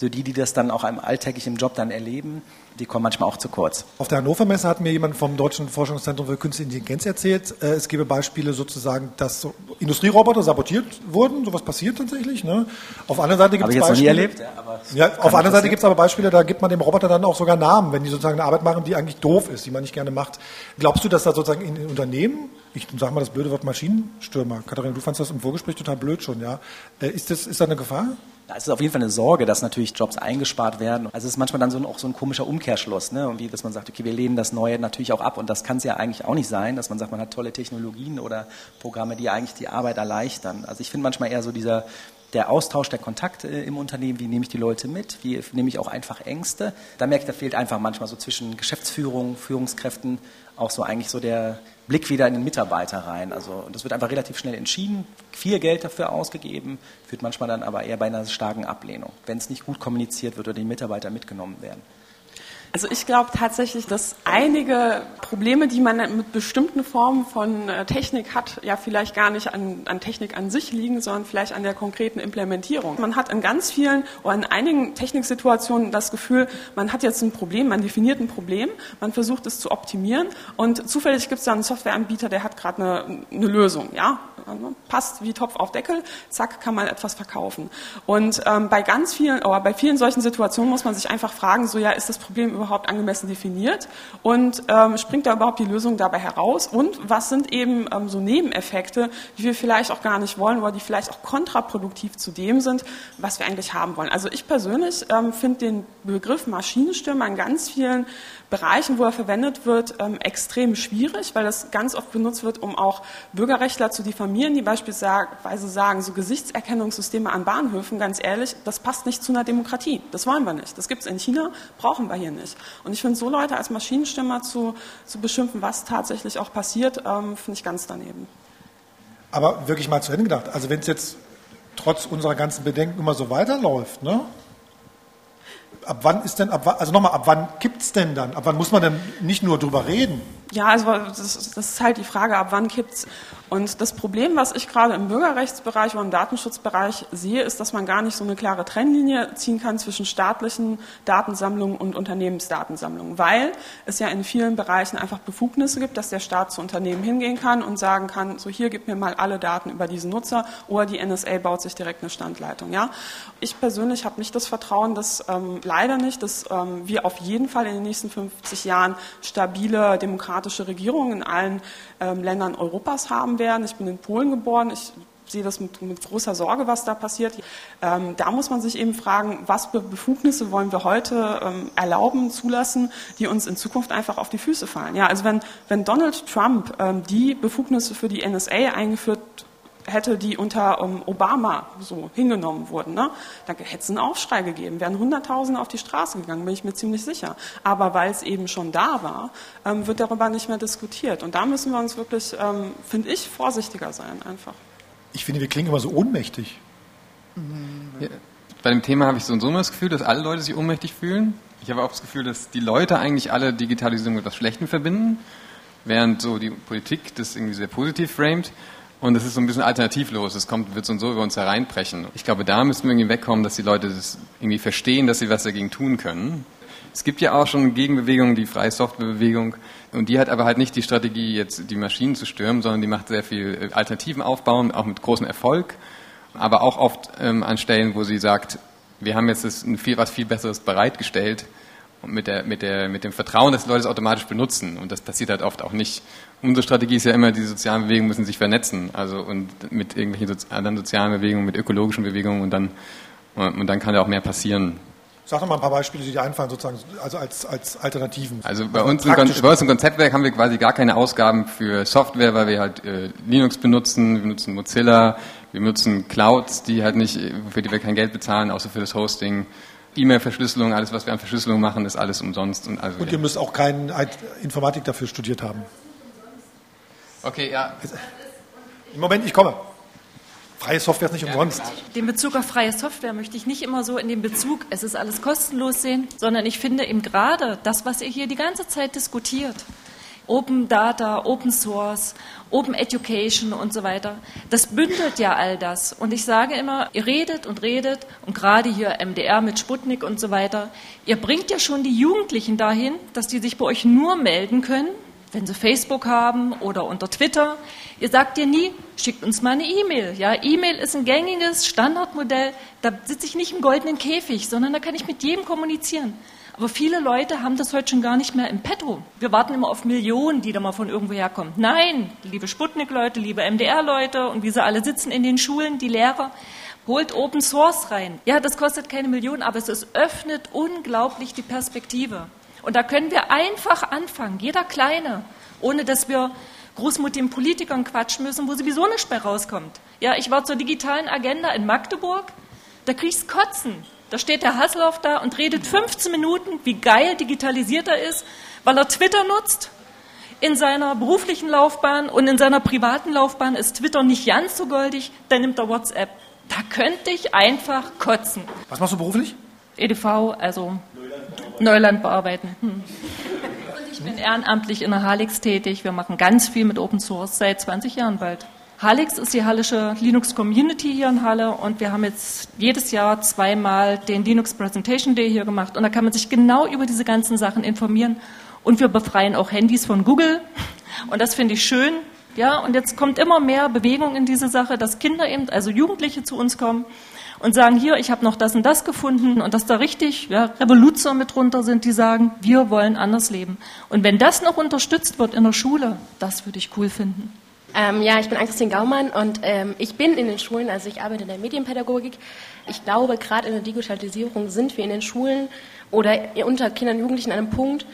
So die, die das dann auch im alltäglichen Job dann erleben, die kommen manchmal auch zu kurz. Auf der Hannover Messe hat mir jemand vom Deutschen Forschungszentrum für Künstliche Intelligenz erzählt, äh, es gebe Beispiele sozusagen, dass so Industrieroboter sabotiert wurden, sowas passiert tatsächlich. Ne? Auf der anderen Seite gibt es Beispiele. Erlebt, ja, ja, auf der anderen Seite gibt es aber Beispiele, da gibt man dem Roboter dann auch sogar Namen, wenn die sozusagen eine Arbeit machen, die eigentlich doof ist, die man nicht gerne macht. Glaubst du, dass da sozusagen in den Unternehmen, ich sage mal das blöde Wort Maschinenstürmer, Katharina, du fandest das im Vorgespräch total blöd schon, ja, äh, ist das, ist da eine Gefahr? Da ist es auf jeden Fall eine Sorge, dass natürlich Jobs eingespart werden. Also es ist manchmal dann so ein, auch so ein komischer Umkehrschluss, ne? Wie, dass man sagt, okay, wir lehnen das Neue natürlich auch ab. Und das kann es ja eigentlich auch nicht sein, dass man sagt, man hat tolle Technologien oder Programme, die eigentlich die Arbeit erleichtern. Also ich finde manchmal eher so dieser der Austausch, der Kontakt äh, im Unternehmen, wie nehme ich die Leute mit, wie nehme ich auch einfach Ängste. Da merke ich, da fehlt einfach manchmal so zwischen Geschäftsführung, Führungskräften auch so eigentlich so der Blick wieder in den Mitarbeiter rein. Also das wird einfach relativ schnell entschieden, viel Geld dafür ausgegeben, führt manchmal dann aber eher bei einer starken Ablehnung, wenn es nicht gut kommuniziert wird oder die Mitarbeiter mitgenommen werden. Also ich glaube tatsächlich, dass einige Probleme, die man mit bestimmten Formen von äh, Technik hat, ja vielleicht gar nicht an, an, Technik an sich liegen, sondern vielleicht an der konkreten Implementierung. Man hat in ganz vielen oder in einigen Techniksituationen das Gefühl, man hat jetzt ein Problem, man definiert ein Problem, man versucht es zu optimieren und zufällig gibt es da einen Softwareanbieter, der hat gerade eine, eine Lösung, ja, passt wie Topf auf Deckel, zack, kann man etwas verkaufen. Und ähm, bei ganz vielen, oder bei vielen solchen Situationen muss man sich einfach fragen, so ja, ist das Problem überhaupt überhaupt angemessen definiert und ähm, springt da überhaupt die Lösung dabei heraus und was sind eben ähm, so Nebeneffekte, die wir vielleicht auch gar nicht wollen oder die vielleicht auch kontraproduktiv zu dem sind, was wir eigentlich haben wollen. Also ich persönlich ähm, finde den Begriff Maschinenstürmer in ganz vielen Bereichen, wo er verwendet wird, ähm, extrem schwierig, weil das ganz oft benutzt wird, um auch Bürgerrechtler zu diffamieren, die beispielsweise sagen, so Gesichtserkennungssysteme an Bahnhöfen, ganz ehrlich, das passt nicht zu einer Demokratie. Das wollen wir nicht. Das gibt es in China, brauchen wir hier nicht. Und ich finde, so Leute als Maschinenstimmer zu, zu beschimpfen, was tatsächlich auch passiert, ähm, finde ich ganz daneben. Aber wirklich mal zu Ende gedacht, also wenn es jetzt trotz unserer ganzen Bedenken immer so weiterläuft, ne? Ab wann ist denn, ab, also nochmal, ab wann gibt es denn dann? Ab wann muss man denn nicht nur drüber reden? Ja, also das, das ist halt die Frage, ab wann kippt's. Und das Problem, was ich gerade im Bürgerrechtsbereich oder im Datenschutzbereich sehe, ist, dass man gar nicht so eine klare Trennlinie ziehen kann zwischen staatlichen Datensammlungen und Unternehmensdatensammlungen, weil es ja in vielen Bereichen einfach Befugnisse gibt, dass der Staat zu Unternehmen hingehen kann und sagen kann, so hier gib mir mal alle Daten über diesen Nutzer oder die NSA baut sich direkt eine Standleitung. Ja, ich persönlich habe nicht das Vertrauen, dass ähm, leider nicht, dass ähm, wir auf jeden Fall in den nächsten 50 Jahren stabile demokratische Regierungen in allen ähm, Ländern Europas haben werden. Ich bin in Polen geboren. Ich sehe das mit, mit großer Sorge, was da passiert. Ähm, da muss man sich eben fragen, was für Befugnisse wollen wir heute ähm, erlauben, zulassen, die uns in Zukunft einfach auf die Füße fallen. Ja, also wenn, wenn Donald Trump ähm, die Befugnisse für die NSA eingeführt hätte, die unter um, Obama so hingenommen wurden, ne? da hätte es einen Aufschrei gegeben, wären Hunderttausende auf die Straße gegangen, bin ich mir ziemlich sicher. Aber weil es eben schon da war, ähm, wird darüber nicht mehr diskutiert. Und da müssen wir uns wirklich, ähm, finde ich, vorsichtiger sein einfach. Ich finde, wir klingen immer so ohnmächtig. Ja, bei dem Thema habe ich so und so immer das Gefühl, dass alle Leute sich ohnmächtig fühlen. Ich habe auch das Gefühl, dass die Leute eigentlich alle Digitalisierung mit etwas Schlechtem verbinden, während so die Politik das irgendwie sehr positiv framet. Und es ist so ein bisschen alternativlos. Es kommt, wird so und so über uns hereinbrechen. Ich glaube, da müssen wir irgendwie wegkommen, dass die Leute das irgendwie verstehen, dass sie was dagegen tun können. Es gibt ja auch schon Gegenbewegungen, die freie Softwarebewegung, und die hat aber halt nicht die Strategie, jetzt die Maschinen zu stürmen, sondern die macht sehr viel äh, Alternativen aufbauen, auch mit großem Erfolg, aber auch oft ähm, an Stellen, wo sie sagt, wir haben jetzt das, viel, was viel Besseres bereitgestellt und mit, der, mit, der, mit dem Vertrauen, dass die Leute es automatisch benutzen. Und das passiert halt oft auch nicht. Unsere Strategie ist ja immer, die sozialen Bewegungen müssen sich vernetzen. Also und mit irgendwelchen anderen sozialen Bewegungen, mit ökologischen Bewegungen und dann, und dann kann ja auch mehr passieren. Sag doch mal ein paar Beispiele, die dir einfallen, sozusagen, also als, als Alternativen. Also bei uns, im, bei uns im Konzeptwerk haben wir quasi gar keine Ausgaben für Software, weil wir halt äh, Linux benutzen, wir benutzen Mozilla, wir benutzen Clouds, die halt nicht, für die wir kein Geld bezahlen, außer für das Hosting. E-Mail-Verschlüsselung, alles, was wir an Verschlüsselung machen, ist alles umsonst. Und, also, und ihr müsst auch keine Informatik dafür studiert haben. Okay, ja. Im Moment, ich komme. Freie Software ist nicht umsonst. Den Bezug auf freie Software möchte ich nicht immer so in dem Bezug, es ist alles kostenlos sehen, sondern ich finde eben gerade das, was ihr hier die ganze Zeit diskutiert, Open Data, Open Source, Open Education und so weiter. Das bündelt ja all das. Und ich sage immer, ihr redet und redet und gerade hier MDR mit Sputnik und so weiter, ihr bringt ja schon die Jugendlichen dahin, dass die sich bei euch nur melden können, wenn sie Facebook haben oder unter Twitter. Ihr sagt ihr nie, schickt uns mal eine E-Mail. Ja, E-Mail ist ein gängiges Standardmodell. Da sitze ich nicht im goldenen Käfig, sondern da kann ich mit jedem kommunizieren. Aber viele Leute haben das heute schon gar nicht mehr im Petto. Wir warten immer auf Millionen, die da mal von irgendwo herkommen. Nein, liebe Sputnik-Leute, liebe MDR-Leute und wie sie alle sitzen in den Schulen, die Lehrer, holt Open Source rein. Ja, das kostet keine Millionen, aber es öffnet unglaublich die Perspektive. Und da können wir einfach anfangen, jeder Kleine, ohne dass wir groß mit den Politikern quatschen müssen, wo sowieso nicht mehr rauskommt. Ja, ich war zur digitalen Agenda in Magdeburg, da kriegst Kotzen. Da steht der Hasselhoff da und redet 15 Minuten, wie geil digitalisiert er ist, weil er Twitter nutzt. In seiner beruflichen Laufbahn und in seiner privaten Laufbahn ist Twitter nicht ganz so goldig, dann nimmt er WhatsApp. Da könnte ich einfach kotzen. Was machst du beruflich? EDV, also Neuland bearbeiten. Hm. Und ich bin ehrenamtlich in der Halix tätig. Wir machen ganz viel mit Open Source seit 20 Jahren bald. Halix ist die hallische Linux Community hier in Halle und wir haben jetzt jedes Jahr zweimal den Linux Presentation Day hier gemacht und da kann man sich genau über diese ganzen Sachen informieren und wir befreien auch Handys von Google und das finde ich schön. Ja, und jetzt kommt immer mehr Bewegung in diese Sache, dass Kinder eben, also Jugendliche zu uns kommen und sagen, hier, ich habe noch das und das gefunden und dass da richtig ja, Revoluzer mit drunter sind, die sagen, wir wollen anders leben. Und wenn das noch unterstützt wird in der Schule, das würde ich cool finden. Ähm, ja, ich bin Ann-Christine Gaumann und ähm, ich bin in den Schulen, also ich arbeite in der Medienpädagogik. Ich glaube, gerade in der Digitalisierung sind wir in den Schulen oder unter Kindern und Jugendlichen an einem Punkt,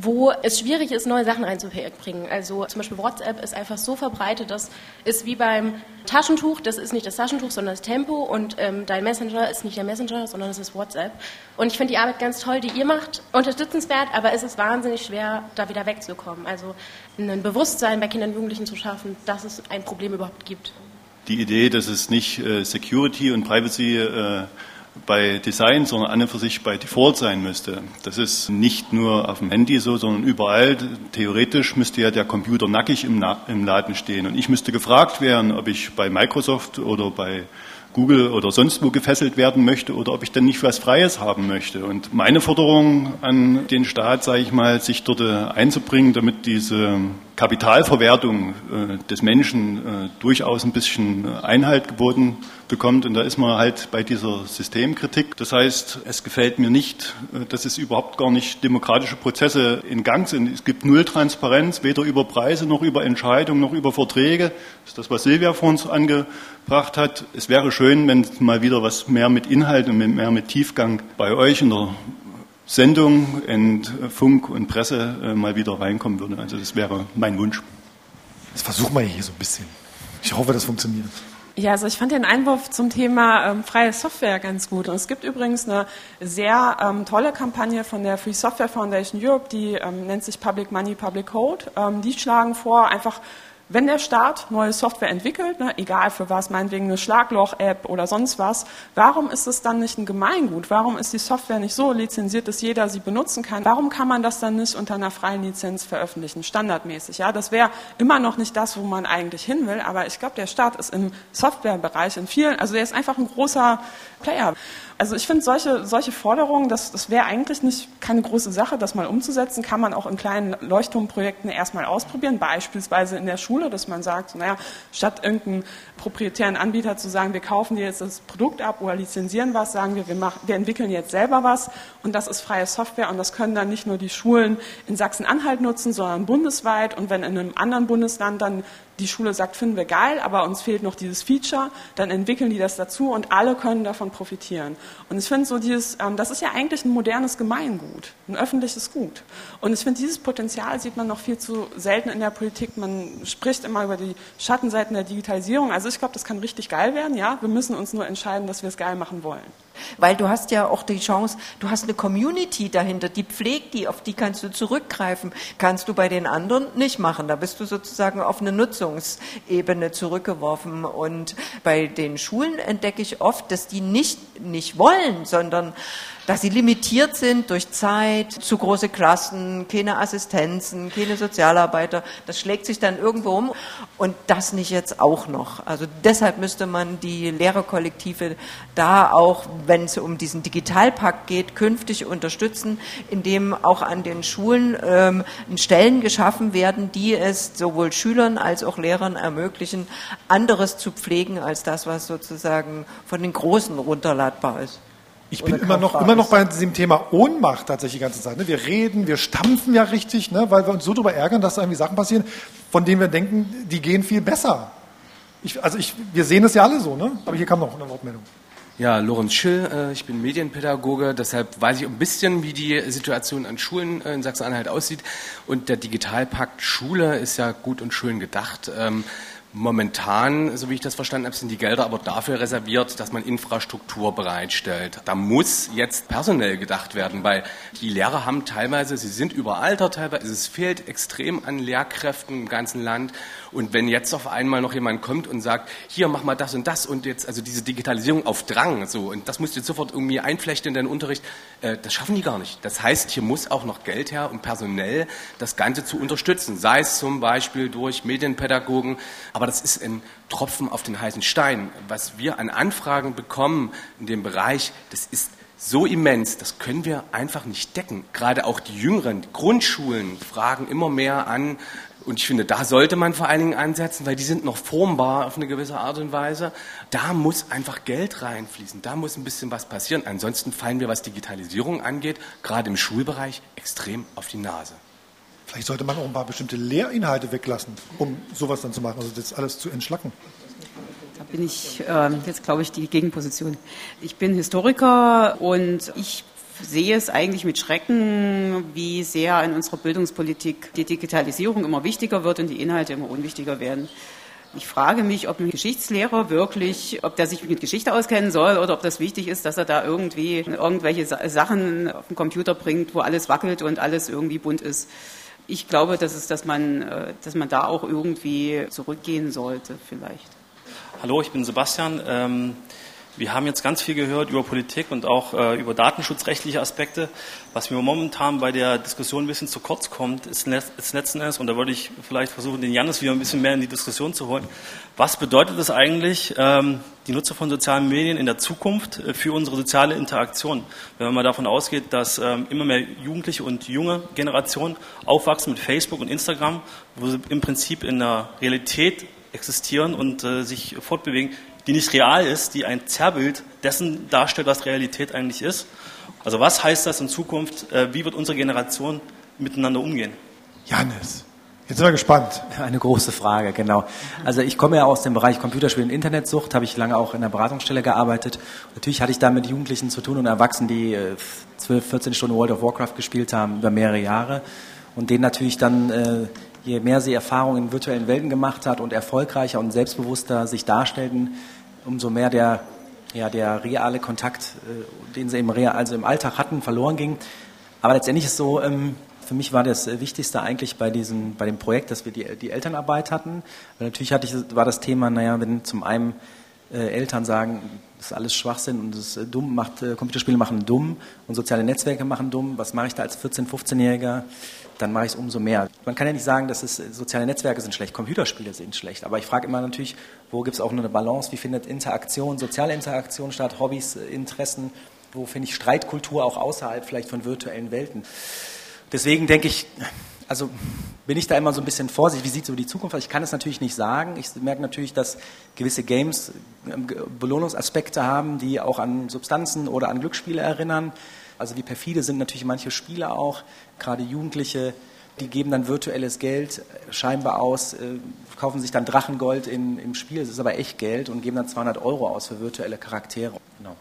wo es schwierig ist, neue Sachen reinzubringen. Also zum Beispiel WhatsApp ist einfach so verbreitet, das ist wie beim Taschentuch, das ist nicht das Taschentuch, sondern das Tempo und ähm, dein Messenger ist nicht der Messenger, sondern es ist WhatsApp. Und ich finde die Arbeit ganz toll, die ihr macht, unterstützenswert, aber es ist wahnsinnig schwer, da wieder wegzukommen. Also ein Bewusstsein bei Kindern und Jugendlichen zu schaffen, dass es ein Problem überhaupt gibt. Die Idee, dass es nicht äh, Security und Privacy äh, bei Design, sondern an und für sich bei Default sein müsste. Das ist nicht nur auf dem Handy so, sondern überall. Theoretisch müsste ja der Computer nackig im, im Laden stehen. Und ich müsste gefragt werden, ob ich bei Microsoft oder bei Google oder sonst wo gefesselt werden möchte oder ob ich denn nicht was Freies haben möchte. Und meine Forderung an den Staat, sage ich mal, sich dort äh, einzubringen, damit diese Kapitalverwertung äh, des Menschen äh, durchaus ein bisschen Einhalt geboten bekommt. Und da ist man halt bei dieser Systemkritik. Das heißt, es gefällt mir nicht, dass es überhaupt gar nicht demokratische Prozesse in Gang sind. Es gibt null Transparenz, weder über Preise noch über Entscheidungen noch über Verträge. Das ist das, was Silvia vor uns angebracht hat. Es wäre schön, wenn mal wieder was mehr mit Inhalt und mehr mit Tiefgang bei euch in der Sendung in Funk und Presse äh, mal wieder reinkommen würde. Also das wäre mein Wunsch. Das versuchen wir hier so ein bisschen. Ich hoffe, das funktioniert. Ja, also ich fand den Einwurf zum Thema ähm, freie Software ganz gut. Und es gibt übrigens eine sehr ähm, tolle Kampagne von der Free Software Foundation Europe, die ähm, nennt sich Public Money, Public Code. Ähm, die schlagen vor, einfach wenn der Staat neue Software entwickelt, ne, egal für was, meinetwegen eine Schlagloch-App oder sonst was, warum ist es dann nicht ein Gemeingut? Warum ist die Software nicht so lizenziert, dass jeder sie benutzen kann? Warum kann man das dann nicht unter einer freien Lizenz veröffentlichen, standardmäßig? Ja, das wäre immer noch nicht das, wo man eigentlich hin will, aber ich glaube, der Staat ist im Softwarebereich in vielen, also der ist einfach ein großer Player. Also ich finde solche, solche Forderungen, das, das wäre eigentlich nicht keine große Sache, das mal umzusetzen, kann man auch in kleinen Leuchtturmprojekten erstmal ausprobieren, beispielsweise in der Schule, dass man sagt, naja, statt irgendeinen proprietären Anbieter zu sagen, wir kaufen dir jetzt das Produkt ab oder lizenzieren was, sagen wir, wir, machen, wir entwickeln jetzt selber was. Und das ist freie Software und das können dann nicht nur die Schulen in Sachsen-Anhalt nutzen, sondern bundesweit. Und wenn in einem anderen Bundesland dann die Schule sagt, finden wir geil, aber uns fehlt noch dieses Feature, dann entwickeln die das dazu und alle können davon profitieren. Und ich finde so dieses, ähm, das ist ja eigentlich ein modernes Gemeingut, ein öffentliches Gut. Und ich finde dieses Potenzial sieht man noch viel zu selten in der Politik. Man spricht immer über die Schattenseiten der Digitalisierung. Also ich glaube, das kann richtig geil werden, ja. Wir müssen uns nur entscheiden, dass wir es geil machen wollen. Weil du hast ja auch die Chance, du hast eine Community dahinter, die pflegt die, auf die kannst du zurückgreifen. Kannst du bei den anderen nicht machen. Da bist du sozusagen auf eine Nutzungsebene zurückgeworfen. Und bei den Schulen entdecke ich oft, dass die nicht, nicht wollen, sondern dass sie limitiert sind durch Zeit, zu große Klassen, keine Assistenzen, keine Sozialarbeiter. Das schlägt sich dann irgendwo um und das nicht jetzt auch noch. Also deshalb müsste man die Lehrerkollektive da auch, wenn es um diesen Digitalpakt geht, künftig unterstützen, indem auch an den Schulen ähm, Stellen geschaffen werden, die es sowohl Schülern als auch Lehrern ermöglichen, anderes zu pflegen als das, was sozusagen von den Großen runterladbar ist. Ich bin immer noch, immer noch bei diesem Thema Ohnmacht tatsächlich die ganze Zeit. Ne? Wir reden, wir stampfen ja richtig, ne? weil wir uns so darüber ärgern, dass da irgendwie Sachen passieren, von denen wir denken, die gehen viel besser. Ich, also ich, wir sehen es ja alle so, ne? aber hier kam noch eine Wortmeldung. Ja, Lorenz Schill, äh, ich bin Medienpädagoge, deshalb weiß ich ein bisschen, wie die Situation an Schulen äh, in Sachsen-Anhalt aussieht. Und der Digitalpakt Schule ist ja gut und schön gedacht. Ähm, Momentan, so wie ich das verstanden habe, sind die Gelder aber dafür reserviert, dass man Infrastruktur bereitstellt. Da muss jetzt personell gedacht werden, weil die Lehrer haben teilweise, sie sind überaltert teilweise, es fehlt extrem an Lehrkräften im ganzen Land. Und wenn jetzt auf einmal noch jemand kommt und sagt, hier mach mal das und das und jetzt, also diese Digitalisierung auf Drang, so, und das musst du jetzt sofort irgendwie einflechten in deinen Unterricht, äh, das schaffen die gar nicht. Das heißt, hier muss auch noch Geld her, um personell das Ganze zu unterstützen, sei es zum Beispiel durch Medienpädagogen, aber das ist ein Tropfen auf den heißen Stein. Was wir an Anfragen bekommen in dem Bereich, das ist so immens, das können wir einfach nicht decken. Gerade auch die jüngeren Grundschulen fragen immer mehr an, und ich finde, da sollte man vor allen Dingen ansetzen, weil die sind noch formbar auf eine gewisse Art und Weise. Da muss einfach Geld reinfließen. Da muss ein bisschen was passieren. Ansonsten fallen wir, was Digitalisierung angeht, gerade im Schulbereich extrem auf die Nase. Vielleicht sollte man auch ein paar bestimmte Lehrinhalte weglassen, um sowas dann zu machen, also das alles zu entschlacken. Da bin ich äh, jetzt, glaube ich, die Gegenposition. Ich bin Historiker und ich sehe es eigentlich mit Schrecken, wie sehr in unserer Bildungspolitik die Digitalisierung immer wichtiger wird und die Inhalte immer unwichtiger werden. Ich frage mich, ob ein Geschichtslehrer wirklich, ob der sich mit Geschichte auskennen soll oder ob das wichtig ist, dass er da irgendwie irgendwelche Sachen auf den Computer bringt, wo alles wackelt und alles irgendwie bunt ist. Ich glaube, dass, es, dass, man, äh, dass man da auch irgendwie zurückgehen sollte, vielleicht. Hallo, ich bin Sebastian. Ähm wir haben jetzt ganz viel gehört über Politik und auch äh, über datenschutzrechtliche Aspekte. Was mir momentan bei der Diskussion ein bisschen zu kurz kommt, ist, ist letzten Endes, und da würde ich vielleicht versuchen, den Janis wieder ein bisschen mehr in die Diskussion zu holen. Was bedeutet es eigentlich, ähm, die Nutzer von sozialen Medien in der Zukunft äh, für unsere soziale Interaktion? Wenn man mal davon ausgeht, dass ähm, immer mehr Jugendliche und junge Generationen aufwachsen mit Facebook und Instagram, wo sie im Prinzip in der Realität existieren und äh, sich fortbewegen, die nicht real ist, die ein Zerrbild dessen darstellt, was Realität eigentlich ist. Also was heißt das in Zukunft? Äh, wie wird unsere Generation miteinander umgehen? Janis. Jetzt sind wir gespannt. Eine große Frage, genau. Also ich komme ja aus dem Bereich Computerspiel und Internetsucht, habe ich lange auch in der Beratungsstelle gearbeitet. Natürlich hatte ich da mit Jugendlichen zu tun und Erwachsenen, die 12, äh, 14 Stunden World of Warcraft gespielt haben über mehrere Jahre und denen natürlich dann, äh, je mehr sie Erfahrungen in virtuellen Welten gemacht hat und erfolgreicher und selbstbewusster sich darstellten, umso mehr der, ja, der reale Kontakt, äh, den sie im, Real, also im Alltag hatten, verloren ging. Aber letztendlich ist so, ähm, für mich war das Wichtigste eigentlich bei, diesem, bei dem Projekt, dass wir die, die Elternarbeit hatten. Weil natürlich hatte ich, war das Thema, naja, wenn zum einen äh, Eltern sagen, das ist alles Schwachsinn und das ist dumm, macht, äh, Computerspiele machen dumm und soziale Netzwerke machen dumm. Was mache ich da als 14-, 15-Jähriger? Dann mache ich es umso mehr. Man kann ja nicht sagen, dass es, soziale Netzwerke sind schlecht, Computerspiele sind schlecht, aber ich frage immer natürlich, wo gibt es auch eine Balance, wie findet Interaktion, soziale Interaktion statt, Hobbys, Interessen, wo finde ich Streitkultur auch außerhalb vielleicht von virtuellen Welten. Deswegen denke ich, also bin ich da immer so ein bisschen vorsichtig, wie sieht so die Zukunft aus? Ich kann es natürlich nicht sagen. Ich merke natürlich, dass gewisse Games ähm, Belohnungsaspekte haben, die auch an Substanzen oder an Glücksspiele erinnern. Also wie perfide sind natürlich manche Spieler auch, gerade Jugendliche, die geben dann virtuelles Geld scheinbar aus, äh, kaufen sich dann Drachengold in, im Spiel, das ist aber echt Geld und geben dann 200 Euro aus für virtuelle Charaktere. Genau.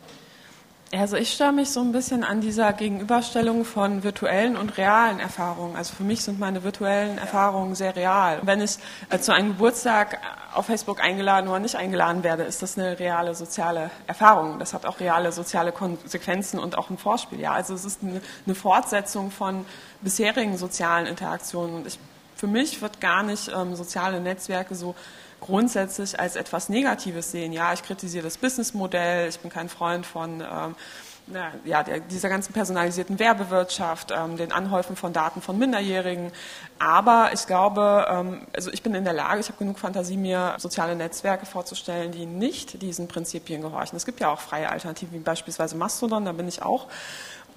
Also ich störe mich so ein bisschen an dieser Gegenüberstellung von virtuellen und realen Erfahrungen. Also für mich sind meine virtuellen Erfahrungen sehr real. Wenn ich äh, zu einem Geburtstag auf Facebook eingeladen oder nicht eingeladen werde, ist das eine reale soziale Erfahrung. Das hat auch reale soziale Konsequenzen und auch ein Vorspiel. Ja, also es ist eine, eine Fortsetzung von bisherigen sozialen Interaktionen. Und ich, für mich wird gar nicht ähm, soziale Netzwerke so grundsätzlich als etwas Negatives sehen. Ja, ich kritisiere das Businessmodell, ich bin kein Freund von ähm, na, ja, der, dieser ganzen personalisierten Werbewirtschaft, ähm, den Anhäufen von Daten von Minderjährigen. Aber ich glaube, ähm, also ich bin in der Lage, ich habe genug Fantasie, mir soziale Netzwerke vorzustellen, die nicht diesen Prinzipien gehorchen. Es gibt ja auch freie Alternativen, wie beispielsweise Mastodon, da bin ich auch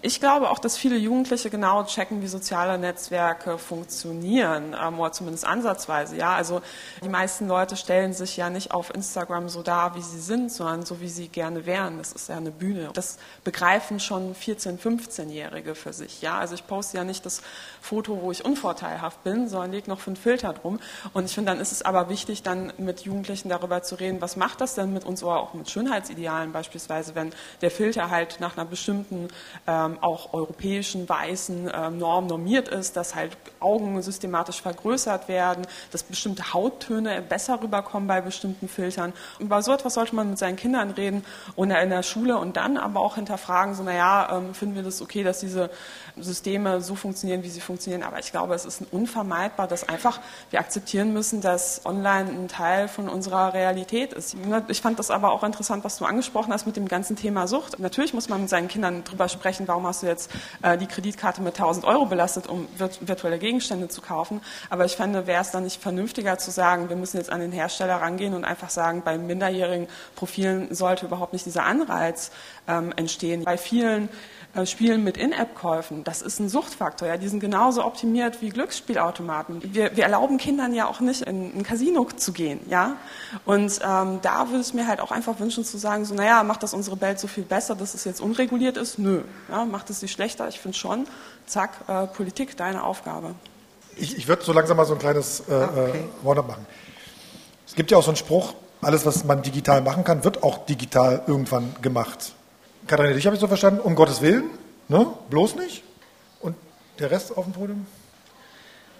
ich glaube auch, dass viele Jugendliche genau checken, wie soziale Netzwerke funktionieren, ähm, oder zumindest ansatzweise. Ja, also die meisten Leute stellen sich ja nicht auf Instagram so dar, wie sie sind, sondern so, wie sie gerne wären. Das ist ja eine Bühne. Das begreifen schon 14-, 15-Jährige für sich. Ja, also ich poste ja nicht das Foto, wo ich unvorteilhaft bin, sondern lege noch fünf Filter drum. Und ich finde, dann ist es aber wichtig, dann mit Jugendlichen darüber zu reden, was macht das denn mit uns oder auch mit Schönheitsidealen beispielsweise, wenn der Filter halt nach einer bestimmten ähm, auch europäischen weißen ähm, Norm normiert ist, dass halt Augen systematisch vergrößert werden, dass bestimmte Hauttöne besser rüberkommen bei bestimmten Filtern. Über so etwas sollte man mit seinen Kindern reden und in der Schule und dann aber auch hinterfragen, so naja, ähm, finden wir das okay, dass diese Systeme so funktionieren, wie sie funktionieren. Aber ich glaube, es ist unvermeidbar, dass einfach wir akzeptieren müssen, dass online ein Teil von unserer Realität ist. Ich fand das aber auch interessant, was du angesprochen hast mit dem ganzen Thema Sucht. Natürlich muss man mit seinen Kindern drüber sprechen, warum hast du jetzt äh, die Kreditkarte mit 1000 Euro belastet, um virtuelle Gegenstände zu kaufen. Aber ich fände, wäre es dann nicht vernünftiger zu sagen, wir müssen jetzt an den Hersteller rangehen und einfach sagen, bei minderjährigen Profilen sollte überhaupt nicht dieser Anreiz ähm, entstehen. Bei vielen äh, Spielen mit In-App-Käufen, das ist ein Suchtfaktor. Ja, die sind genauso optimiert wie Glücksspielautomaten. Wir, wir erlauben Kindern ja auch nicht in ein Casino zu gehen, ja. Und ähm, da würde es mir halt auch einfach wünschen zu sagen, so, naja, macht das unsere Welt so viel besser, dass es jetzt unreguliert ist? Nö. Ja, macht es sie schlechter? Ich finde schon. Zack, äh, Politik, deine Aufgabe. Ich, ich würde so langsam mal so ein kleines äh, okay. äh, Warn-up machen. Es gibt ja auch so einen Spruch, alles, was man digital machen kann, wird auch digital irgendwann gemacht. Katharina, dich habe ich so verstanden, um Gottes Willen, ne? bloß nicht. Und der Rest auf dem Podium?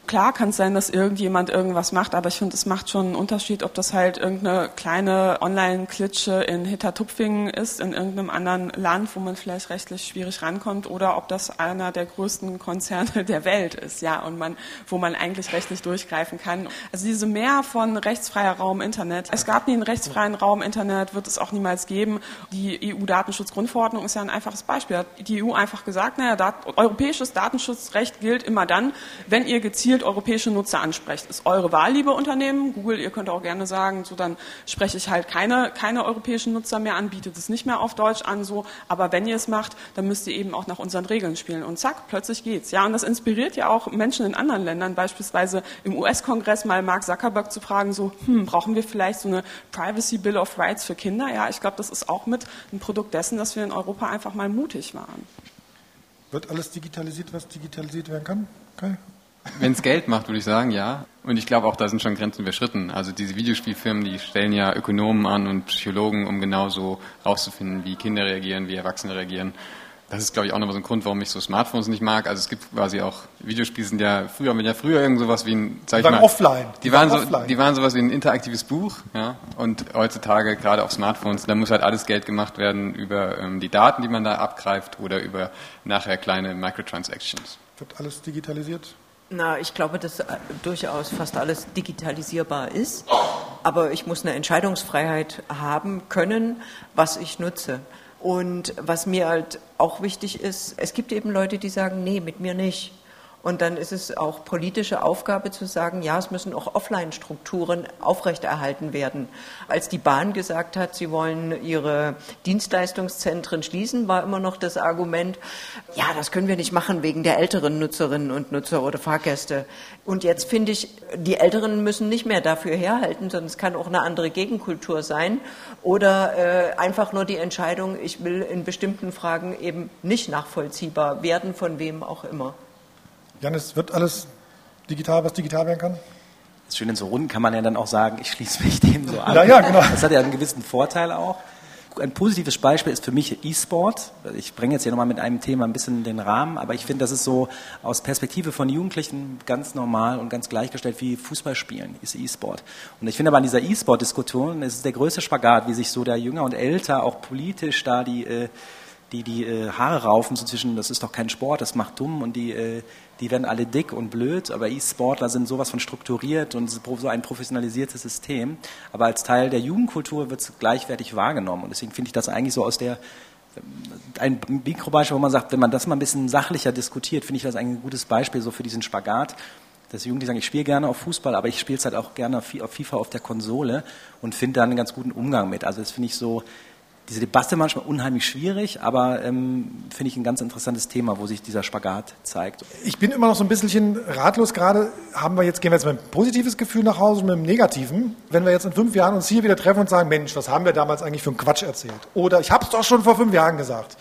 Klar kann es sein, dass irgendjemand irgendwas macht, aber ich finde, es macht schon einen Unterschied, ob das halt irgendeine kleine Online-Klitsche in Hittertupfingen ist, in irgendeinem anderen Land, wo man vielleicht rechtlich schwierig rankommt, oder ob das einer der größten Konzerne der Welt ist, ja, und man, wo man eigentlich rechtlich durchgreifen kann. Also diese Mehr von rechtsfreier Raum Internet. Es gab nie einen rechtsfreien Raum Internet, wird es auch niemals geben. Die EU-Datenschutzgrundverordnung ist ja ein einfaches Beispiel. Hat die EU einfach gesagt, naja, Dat europäisches Datenschutzrecht gilt immer dann, wenn ihr gezielt gezielt europäische Nutzer ansprecht. Ist eure Wahl, liebe Unternehmen. Google, ihr könnt auch gerne sagen, so dann spreche ich halt keine, keine europäischen Nutzer mehr an, bietet es nicht mehr auf Deutsch an, so. Aber wenn ihr es macht, dann müsst ihr eben auch nach unseren Regeln spielen. Und zack, plötzlich geht's. Ja, und das inspiriert ja auch Menschen in anderen Ländern, beispielsweise im US-Kongress mal Mark Zuckerberg zu fragen, so, hm, brauchen wir vielleicht so eine Privacy Bill of Rights für Kinder? Ja, ich glaube, das ist auch mit ein Produkt dessen, dass wir in Europa einfach mal mutig waren. Wird alles digitalisiert, was digitalisiert werden kann? Okay. Wenn es Geld macht, würde ich sagen, ja. Und ich glaube auch, da sind schon Grenzen überschritten. Also diese Videospielfirmen, die stellen ja Ökonomen an und Psychologen, um genauso rauszufinden, wie Kinder reagieren, wie Erwachsene reagieren. Das ist, glaube ich, auch nochmal so ein Grund, warum ich so Smartphones nicht mag. Also es gibt quasi auch, Videospiele sind ja früher, wenn ja früher irgend sowas wie ein, sag die ich waren mal, offline. Die, die waren, waren so, offline. die waren sowas wie ein interaktives Buch, ja. Und heutzutage, gerade auf Smartphones, da muss halt alles Geld gemacht werden über ähm, die Daten, die man da abgreift oder über nachher kleine Microtransactions. Wird alles digitalisiert? Na, ich glaube, dass äh, durchaus fast alles digitalisierbar ist. Aber ich muss eine Entscheidungsfreiheit haben können, was ich nutze. Und was mir halt auch wichtig ist, es gibt eben Leute, die sagen, nee, mit mir nicht. Und dann ist es auch politische Aufgabe zu sagen, ja, es müssen auch Offline-Strukturen aufrechterhalten werden. Als die Bahn gesagt hat, sie wollen ihre Dienstleistungszentren schließen, war immer noch das Argument, ja, das können wir nicht machen wegen der älteren Nutzerinnen und Nutzer oder Fahrgäste. Und jetzt finde ich, die Älteren müssen nicht mehr dafür herhalten, sondern es kann auch eine andere Gegenkultur sein oder äh, einfach nur die Entscheidung, ich will in bestimmten Fragen eben nicht nachvollziehbar werden, von wem auch immer. Janis, wird alles digital, was digital werden kann? Das Schöne in so Runden kann man ja dann auch sagen, ich schließe mich dem so an. Ja, ja, genau. Das hat ja einen gewissen Vorteil auch. ein positives Beispiel ist für mich E-Sport. Ich bringe jetzt hier nochmal mit einem Thema ein bisschen den Rahmen, aber ich finde, das ist so aus Perspektive von Jugendlichen ganz normal und ganz gleichgestellt wie Fußballspielen, ist E-Sport. Und ich finde aber an dieser E-Sport-Diskussion ist es der größte Spagat, wie sich so der Jünger und Älter auch politisch da die äh, die die äh, Haare raufen so zwischen, das ist doch kein Sport, das macht dumm und die, äh, die werden alle dick und blöd, aber E-Sportler sind sowas von strukturiert und so ein professionalisiertes System. Aber als Teil der Jugendkultur wird es gleichwertig wahrgenommen und deswegen finde ich das eigentlich so aus der ein Mikrobeispiel, wo man sagt, wenn man das mal ein bisschen sachlicher diskutiert, finde ich das eigentlich ein gutes Beispiel so für diesen Spagat. Dass Jugendliche sagen, ich spiele gerne auf Fußball, aber ich spiele es halt auch gerne auf FIFA auf der Konsole und finde da einen ganz guten Umgang mit. Also das finde ich so, diese Debatte manchmal unheimlich schwierig, aber ähm, finde ich ein ganz interessantes Thema, wo sich dieser Spagat zeigt. Ich bin immer noch so ein bisschen ratlos gerade. Haben wir jetzt, gehen wir jetzt mit einem positives Gefühl nach Hause und mit einem negativen? Wenn wir jetzt in fünf Jahren uns hier wieder treffen und sagen, Mensch, was haben wir damals eigentlich für einen Quatsch erzählt? Oder ich habe es doch schon vor fünf Jahren gesagt.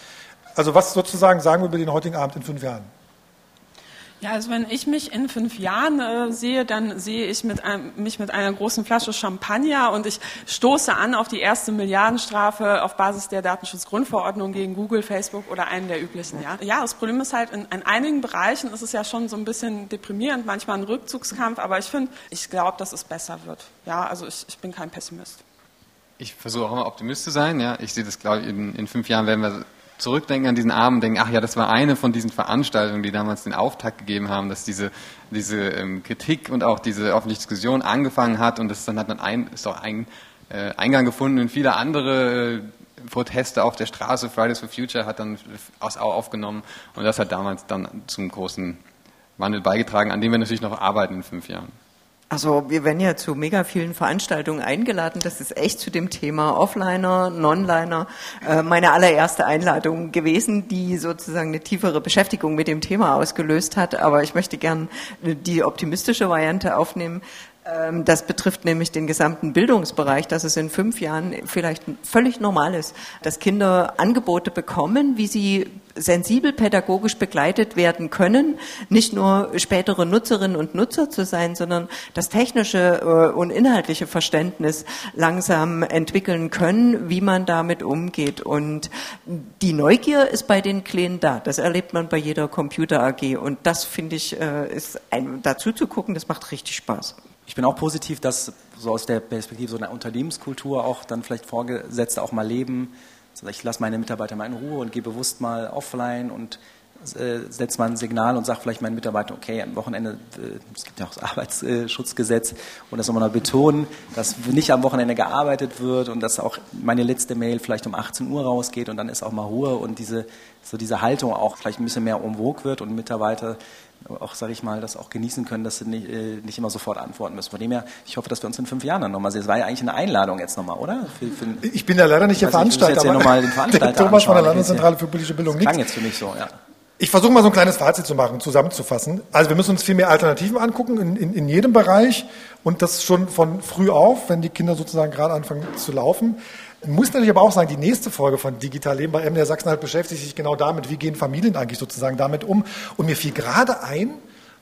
Also was sozusagen sagen wir über den heutigen Abend in fünf Jahren? Ja, also wenn ich mich in fünf Jahren äh, sehe, dann sehe ich mit einem, mich mit einer großen Flasche Champagner und ich stoße an auf die erste Milliardenstrafe auf Basis der Datenschutzgrundverordnung gegen Google, Facebook oder einen der üblichen. Ja, ja das Problem ist halt, in, in einigen Bereichen ist es ja schon so ein bisschen deprimierend, manchmal ein Rückzugskampf, aber ich finde, ich glaube, dass es besser wird. Ja, also ich, ich bin kein Pessimist. Ich versuche auch immer Optimist zu sein. Ja, ich sehe das, glaube ich, in, in fünf Jahren werden wir zurückdenken an diesen Abend, denken, ach ja, das war eine von diesen Veranstaltungen, die damals den Auftakt gegeben haben, dass diese, diese ähm, Kritik und auch diese öffentliche Diskussion angefangen hat und das dann hat dann ein, ist auch ein äh, Eingang gefunden in viele andere äh, Proteste auf der Straße. Fridays for Future hat dann aus aufgenommen und das hat damals dann zum großen Wandel beigetragen, an dem wir natürlich noch arbeiten in fünf Jahren. Also wir werden ja zu mega vielen Veranstaltungen eingeladen. Das ist echt zu dem Thema Offliner, Nonliner äh, meine allererste Einladung gewesen, die sozusagen eine tiefere Beschäftigung mit dem Thema ausgelöst hat. Aber ich möchte gern die optimistische Variante aufnehmen. Ähm, das betrifft nämlich den gesamten Bildungsbereich, dass es in fünf Jahren vielleicht völlig normal ist, dass Kinder Angebote bekommen, wie sie sensibel pädagogisch begleitet werden können, nicht nur spätere Nutzerinnen und Nutzer zu sein, sondern das technische äh, und inhaltliche Verständnis langsam entwickeln können, wie man damit umgeht. Und die Neugier ist bei den Kleinen da. Das erlebt man bei jeder Computer AG. Und das finde ich, äh, ist ein, dazu zu gucken, das macht richtig Spaß ich bin auch positiv, dass so aus der Perspektive so einer Unternehmenskultur auch dann vielleicht Vorgesetzte auch mal leben. Ich lasse meine Mitarbeiter mal in Ruhe und gehe bewusst mal offline und äh, setze mal ein Signal und sage vielleicht meinen Mitarbeitern, okay, am Wochenende, äh, es gibt ja auch das Arbeitsschutzgesetz und das nochmal noch betonen, dass nicht am Wochenende gearbeitet wird und dass auch meine letzte Mail vielleicht um 18 Uhr rausgeht und dann ist auch mal Ruhe und diese, so diese Haltung auch vielleicht ein bisschen mehr umwog wird und Mitarbeiter auch, sage ich mal, das auch genießen können, dass sie nicht, äh, nicht immer sofort antworten müssen. Von dem her, ich hoffe, dass wir uns in fünf Jahren dann nochmal sehen. Es war ja eigentlich eine Einladung jetzt nochmal, oder? Für, für ich bin ja leider nicht der Veranstalter. Ich jetzt aber den Veranstalter der Thomas von der Landeszentrale für politische Bildung das klang jetzt für mich so, ja. Ich versuche mal so ein kleines Fazit zu machen, zusammenzufassen. Also wir müssen uns viel mehr Alternativen angucken in, in, in jedem Bereich und das schon von früh auf, wenn die Kinder sozusagen gerade anfangen zu laufen. Muss natürlich aber auch sagen, die nächste Folge von Digital Leben bei MDR Sachsen-Anhalt beschäftigt sich genau damit, wie gehen Familien eigentlich sozusagen damit um. Und mir fiel gerade ein,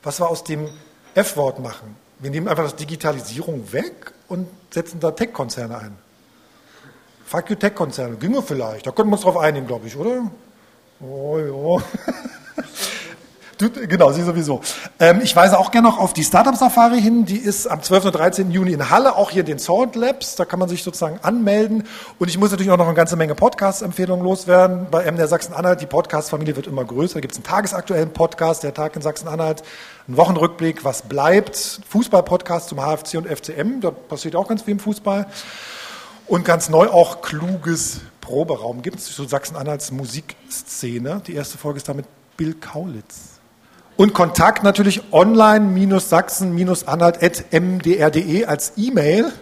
was wir aus dem F-Wort machen. Wir nehmen einfach das Digitalisierung weg und setzen da Tech-Konzerne ein. Fuck you Tech-Konzerne. Ginge vielleicht. Da könnten wir uns drauf einigen, glaube ich, oder? Oh, ja. Genau, sie sowieso. Ähm, ich weise auch gerne noch auf die Startup-Safari hin. Die ist am 12. und 13. Juni in Halle, auch hier in den Sword Labs. Da kann man sich sozusagen anmelden. Und ich muss natürlich auch noch eine ganze Menge Podcast-Empfehlungen loswerden. Bei MDR Sachsen-Anhalt, die Podcast-Familie wird immer größer. Da gibt es einen tagesaktuellen Podcast, der Tag in Sachsen-Anhalt, einen Wochenrückblick, was bleibt, Fußball-Podcast zum HFC und FCM. Da passiert auch ganz viel im Fußball. Und ganz neu auch kluges Proberaum gibt es zu Sachsen-Anhalts Musikszene. Die erste Folge ist damit Bill Kaulitz. Und Kontakt natürlich online-sachsen-anhalt.mdr.de als E-Mail.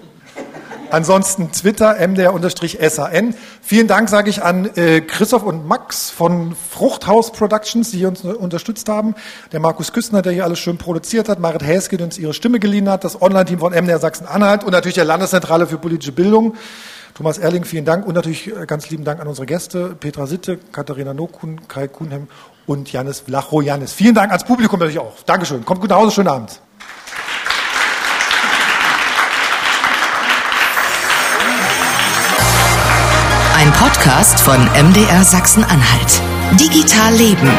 Ansonsten Twitter, mdr-san. Vielen Dank sage ich an äh, Christoph und Max von Fruchthaus Productions, die uns unterstützt haben. Der Markus Küstner, der hier alles schön produziert hat. Marit Häske, die uns ihre Stimme geliehen hat. Das Online-Team von MDR Sachsen-Anhalt und natürlich der Landeszentrale für politische Bildung. Thomas Erling, vielen Dank und natürlich äh, ganz lieben Dank an unsere Gäste, Petra Sitte, Katharina Nokun, Kai Kuhnhem und Janis Vlacho. Janis, vielen Dank ans Publikum natürlich auch. Dankeschön. Kommt gut nach Hause, schönen Abend. Ein Podcast von MDR Sachsen-Anhalt. Digital Leben.